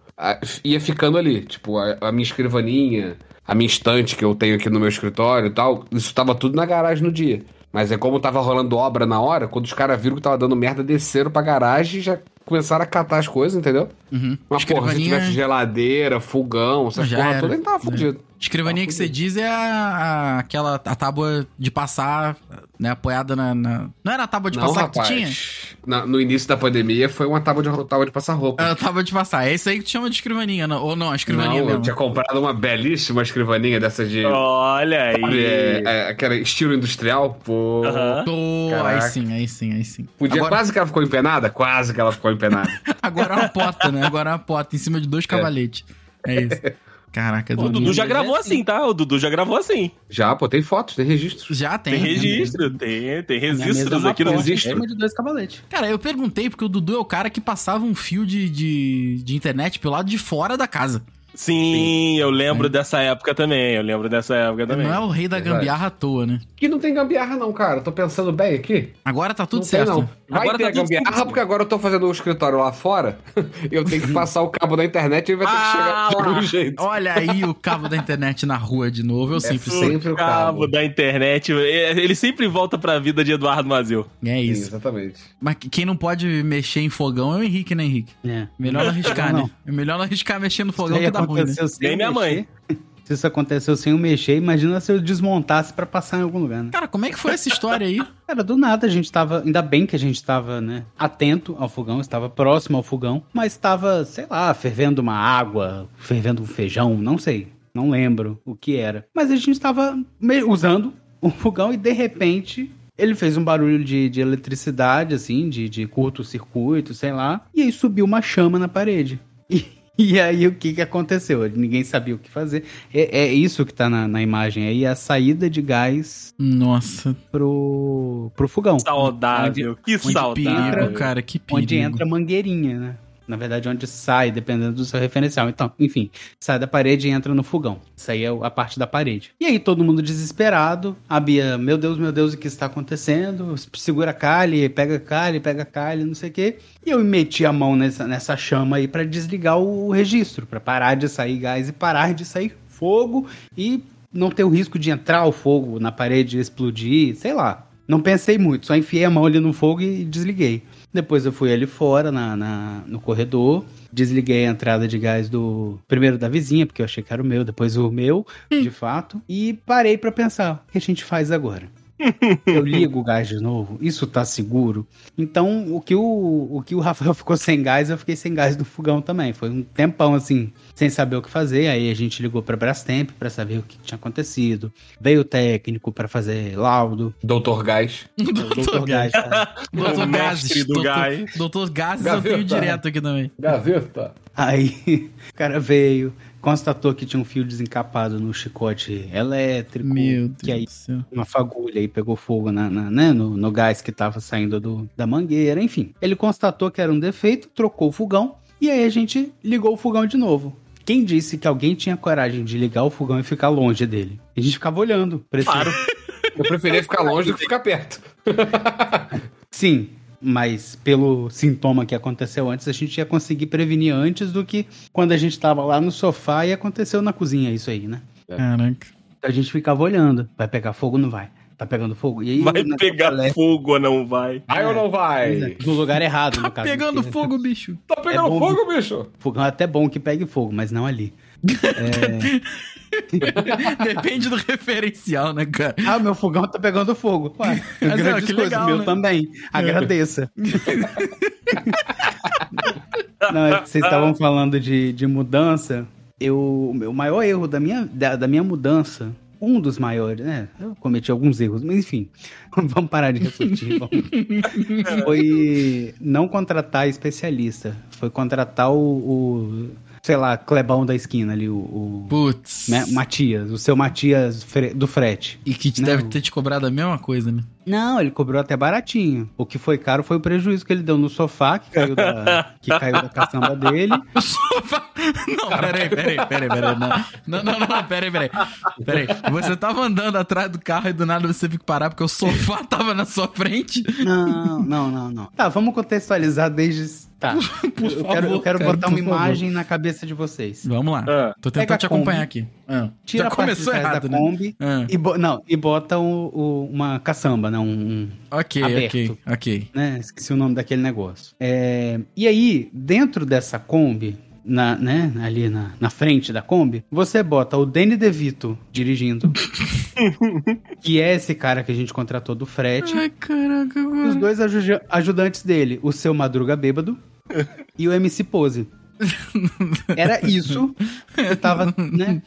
ia ficando ali. Tipo, a, a minha escrivaninha, a minha estante que eu tenho aqui no meu escritório e tal, isso tava tudo na garagem no dia. Mas é como tava rolando obra na hora, quando os caras viram que tava dando merda, desceram pra garagem e já começaram a catar as coisas, entendeu? Uhum. Mas, porra, se tivesse geladeira, fogão, essas Já porra era. toda, gente tava fudido. Escrivaninha Tá que você diz é a, a- aquela a tábua de passar, né, apoiada na, na- Não era a tábua de Não, passar rapaz. que tu tinha? Na- no início da pandemia foi uma tábua de, tábua de passar roupa. Era a tábua de passar. É isso aí que tu chama de escrivaninha, não- ou não, a escrivaninha não, eu mesmo. tinha comprado uma belíssima escrivaninha dessa de. Olha sabe, aí. é, é, aquela estilo industrial. Pô. Pô, aí sim, aí sim, aí sim. Podia, agora, quase que ela ficou empenada? Quase que ela ficou empenada. agora é uma pota, né? Agora é uma pota em cima de dois cavaletes. É isso. Caraca, O Dudu já gravou assim, tá? O Dudu já gravou assim. Já, pô, tem fotos, tem registros. Já tem. Tem registro, tem, tem é registros uma aqui no registro. cima de dois cavaletes. Cara, eu perguntei porque o Dudu é o cara que passava um fio de, de, de internet pelo lado de fora da casa. Sim, eu lembro dessa época também. Eu lembro dessa época também. Não é o rei da gambiarra à toa, né? Que não tem gambiarra, não, cara. Tô pensando bem aqui. Agora tá tudo não certo. Tem, não. Vai Agora ter tá tudo gambiarra, certo. porque agora eu tô fazendo o escritório lá fora. eu tenho que passar o cabo da internet e ele vai ter que chegar Ah, de algum jeito. Olha aí o cabo da internet na rua de novo. Eu sempre sei. sempre o Cabo cabo. da internet. Ele sempre volta pra vida de Eduardo Mazil. É Sim, isso. exatamente. Mas quem não pode mexer em fogão é o Henrique, né, Henrique? É. Melhor não arriscar, Não, né? É melhor não arriscar mexer no fogão que dá ruim, né? aconteceu sem Nem minha mãe. Se isso aconteceu sem eu mexer, imagina se eu desmontasse pra passar em algum lugar, né? Cara, como é que foi essa história aí? Cara, do nada a gente tava. Ainda bem que a gente tava, né? Atento ao fogão, estava próximo ao fogão, mas estava, sei lá, fervendo uma água, fervendo um feijão, não sei. Não lembro o que era. Mas a gente estava me- usando o fogão e de repente. Ele fez um barulho de, de eletricidade, assim, de, de curto-circuito, sei lá. E aí subiu uma chama na parede. E, e aí o que, que aconteceu? Ninguém sabia o que fazer. É, é isso que tá na, na imagem aí, a saída de gás Nossa, pro, pro fogão. Saudável. que que saudável. perigo, cara, que perigo. Onde entra a mangueirinha, né? Na verdade, onde sai, dependendo do seu referencial. Então, enfim, sai da parede e entra no fogão. Isso aí é a parte da parede. E aí, todo mundo desesperado. A Bia, meu Deus, meu Deus, o que está acontecendo? Segura a Kali, pega a Kali, pega a Kali, não sei o quê. E eu meti a mão nessa, nessa chama aí pra desligar o registro, pra parar de sair gás e parar de sair fogo e não ter o risco de entrar o fogo na parede e explodir, sei lá. Não pensei muito, só enfiei a mão ali no fogo e desliguei. Depois eu fui ali fora, na, na- no corredor, desliguei a entrada de gás do. Primeiro da vizinha, porque eu achei que era o meu, depois o meu, de fato, e parei pra pensar: o que a gente faz agora? Eu ligo o gás de novo? Isso tá seguro? Então, o que o, o que o Rafael ficou sem gás, eu fiquei sem gás do fogão também. Foi um tempão assim, sem saber o que fazer. Aí a gente ligou pra Brastemp pra saber o que tinha acontecido. Veio o técnico pra fazer laudo. Doutor Gás. Doutor Gás. tá? Doutor do doutor, gás. doutor Gases eu Gaveta. tenho direto aqui também. Gaveta. Aí o cara veio, constatou que tinha um fio desencapado no chicote elétrico. Meu que aí Deus do céu. uma fagulha e pegou fogo na, na- né, no, no gás que tava saindo do, da mangueira, enfim. Ele constatou que era um defeito, trocou o fogão e aí a gente ligou o fogão de novo. Quem disse que alguém tinha coragem de ligar o fogão e ficar longe dele? A gente ficava olhando. Claro. Eu preferia ficar longe do que ficar perto. Sim, mas pelo sintoma que aconteceu antes, a gente ia conseguir prevenir antes do que quando a gente tava lá no sofá e aconteceu na cozinha isso aí, né? Caraca. A gente ficava olhando. Vai pegar fogo ou não vai? Tá pegando fogo? E aí, Vai pegar elétrico, fogo ou não vai? Vai ou não vai? No lugar errado, Tá no caso. pegando porque fogo, bicho. Tá pegando É bom. fogo, bicho? Fogão é até bom que pegue fogo, mas não ali. Depende do referencial, né, cara? Ah, meu fogão tá pegando fogo. Ué, Mas, ó, grandes que coisas, legal, meu né? também. Agradeça. não, é vocês estavam falando de, de mudança. Eu, o meu maior erro da minha, da, da minha mudança, um dos maiores, né? Eu cometi alguns erros, mas enfim, vamos parar de refletir. Foi não contratar especialista. Foi contratar o, o, sei lá, Clebão da esquina ali, o, o Putz. né, Matias, o seu Matias do frete. E que te Não. deve ter te cobrado a mesma coisa, né? Não, ele cobrou até baratinho. O que foi caro foi o prejuízo que ele deu no sofá, que caiu da, que caiu da caçamba dele. O sofá. Não, peraí, peraí, peraí, peraí. Não, não, não, não, peraí, peraí. Peraí. Você tava andando atrás do carro e do nada você teve que parar porque o sofá tava na sua frente. Não, não, não, não. Tá, vamos contextualizar desde. Tá. Por eu favor, quero, eu quero cara, botar por uma favor. imagem na cabeça de vocês. Vamos lá. Ah. Tô tentando te acompanhar aqui. Ah. Tira Já a parte de começou trás errado, da né? Kombi Ah. e, bo- não, e bota o- o- uma caçamba, né? Um, um- Ok, Aberto. ok, ok. né? Esqueci o nome daquele negócio. É, e aí, dentro dessa Kombi, na, né, ali na, na frente da Kombi, você bota o Danny DeVito dirigindo, que é esse cara que a gente contratou do frete, Ai, caraca, e os mano. dois aju- ajudantes dele, o seu Madruga Bêbado e o MC Pose. Era isso que tava, né,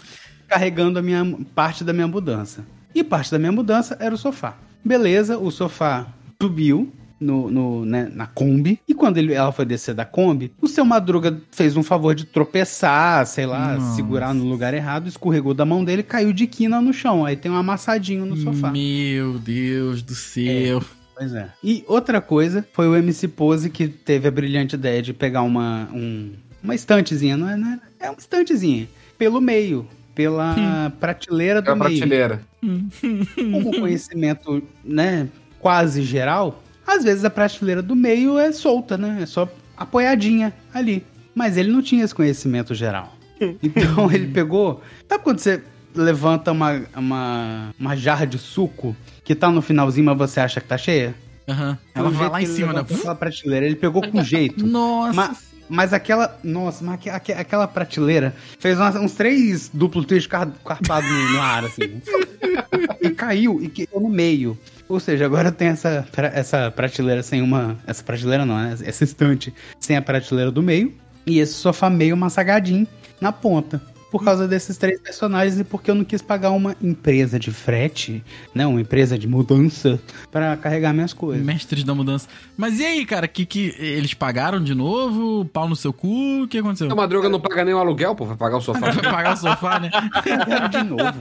carregando a minha parte da minha mudança. E parte da minha mudança era o sofá. Beleza, o sofá subiu no, no, né, na Kombi. E quando ele, ela foi descer da Kombi, o seu Madruga fez um favor de tropeçar, sei lá, Nossa. segurar no lugar errado, escorregou da mão dele, caiu de quina no chão. Aí tem um amassadinho no sofá. Meu Deus do céu. Pois é. E outra coisa foi o MC Pose que teve a brilhante ideia de pegar uma, um, uma estantezinha, não é, não é, é uma estantezinha, pelo meio, pela prateleira do É a meio. prateleira. Com conhecimento, né, quase geral, às vezes a prateleira do meio é solta, né? É só apoiadinha ali. Mas ele não tinha esse conhecimento geral. Então ele pegou. Sabe quando você levanta uma, uma, uma jarra de suco que tá no finalzinho, mas você acha que tá cheia? Aham. Pelo Ela vai lá em cima, né? levantou Aquela prateleira, ele pegou com jeito. Nossa. Mas, mas aquela. Nossa, mas aque- aque- aquela prateleira fez uns três duplo três car- carpados no, ar, assim. e caiu e quebrou no meio. Ou seja, agora tem essa, essa prateleira sem uma. Essa prateleira não, né? Essa estante sem a prateleira do meio. E esse sofá meio massagadinho na ponta. Por causa desses três personagens e porque eu não quis pagar uma empresa de frete, né? Uma empresa de mudança pra carregar minhas coisas. Mestres da mudança. Mas e aí, cara? Que, que eles pagaram de novo? Pau no seu cu? O que aconteceu? A Madruga não paga nem o aluguel, pô, vai pagar o sofá. Vai pagar o sofá, né? Pagaram de novo.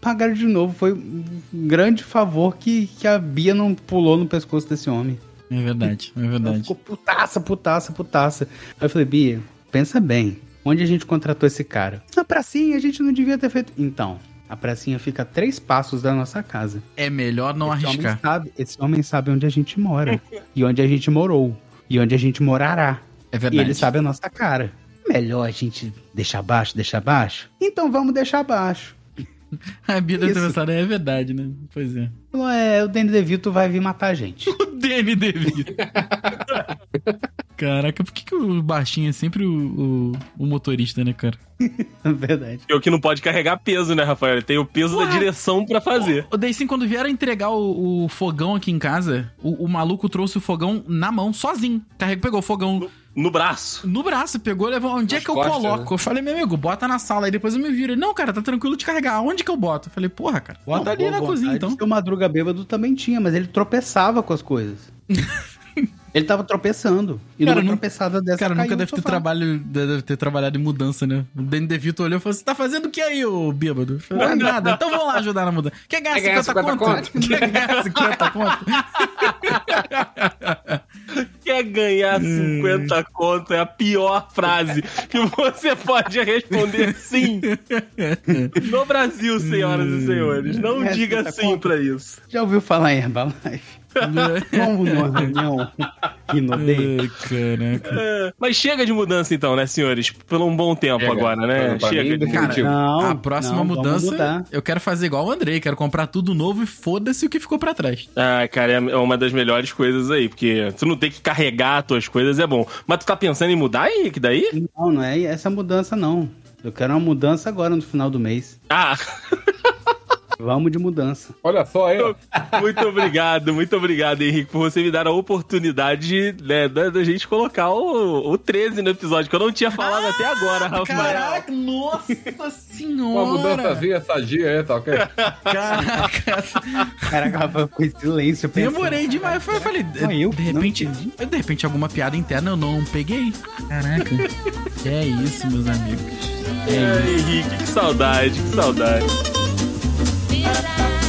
Pagaram de novo. Foi um grande favor que, que a Bia não pulou no pescoço desse homem. É verdade, é Ela verdade. ficou putaça, putaça, putaça. Aí eu falei, Bia, pensa bem. Onde a gente contratou esse cara? Na pracinha, a gente não devia ter feito. Então, a pracinha fica a três passos da nossa casa. É melhor não esse, homem arriscar. sabe, esse homem sabe onde a gente mora. e onde a gente morou. E onde a gente morará. É E verdade. ele sabe a nossa cara. Melhor a gente deixar baixo, deixar baixo? Então vamos deixar baixo. A ter Isso. pensado, é verdade, né? Pois é. É, o Danny DeVito vai vir matar a gente. O Danny DeVito. Caraca, por que, que o baixinho é sempre o, o, o motorista, né, cara? Verdade. É o que não pode carregar peso, né, Rafael? Ele tem o peso da Ué. direção pra fazer. O Deicin, quando vieram entregar o, o fogão aqui em casa, o, o maluco trouxe o fogão na mão, sozinho. Carregou, pegou o fogão No braço. no braço, pegou, levou. Onde é Nas que eu costas, coloco? Eu falei, meu amigo, bota na sala. Aí depois eu me viro. Ele, não, cara, tá tranquilo de carregar. Onde que eu boto? Eu falei, porra, cara, bota Não, ali boa na vontade. cozinha, então. O Madruga Bêbado também tinha, mas ele tropeçava com as coisas. ele tava tropeçando. E Cara, numa nu- tropeçada dessa Cara, caiu nunca deve ter, trabalho, deve ter trabalhado em mudança, né? O Danny DeVito olhou e falou: Você tá fazendo o que aí, ô bêbado? Eu falei, "Ah, nada, então vamos lá ajudar na mudança. Quer ganhar Quer ganhar 50, 50 conto? Quer ganhar 50 conto? Quer ganhar Hum. 50 conto é a pior frase que você pode responder sim. No Brasil, senhoras e senhores. Não É, diga 50 sim pra isso. Já ouviu falar em Herbalife? Vamos numa reunião e no day. Ai, caraca. É, Mas chega de mudança então, né, senhores? Por um bom tempo Chega. agora, né? Pra mim, Chega. de- definitivo. Não, A próxima não, mudança, eu quero fazer igual o Andrei, quero comprar tudo novo e foda-se o que ficou pra trás. Ah, cara, é uma das melhores coisas aí, porque tu não tem que carregar as tuas coisas é bom. Mas tu tá pensando em mudar, Henrique, daí? Não, não é essa mudança, não. Eu quero uma mudança agora no final do mês. Ah, Vamos de mudança. Olha só aí, muito obrigado, muito obrigado, Henrique, por você me dar a oportunidade né, da, da gente colocar o, o 13 no episódio, que eu não tinha falado até agora, Rafael. Caraca, nossa Uma senhora! mudançazinha sadia aí, tá ok? Caraca, Caraca, Rafa ficou em silêncio. pensando. demorei demais. Eu falei, Não, eu de repente, de repente alguma piada interna eu não peguei. Caraca. é isso, meus amigos. É, Henrique, que saudade, que saudade. Yeah.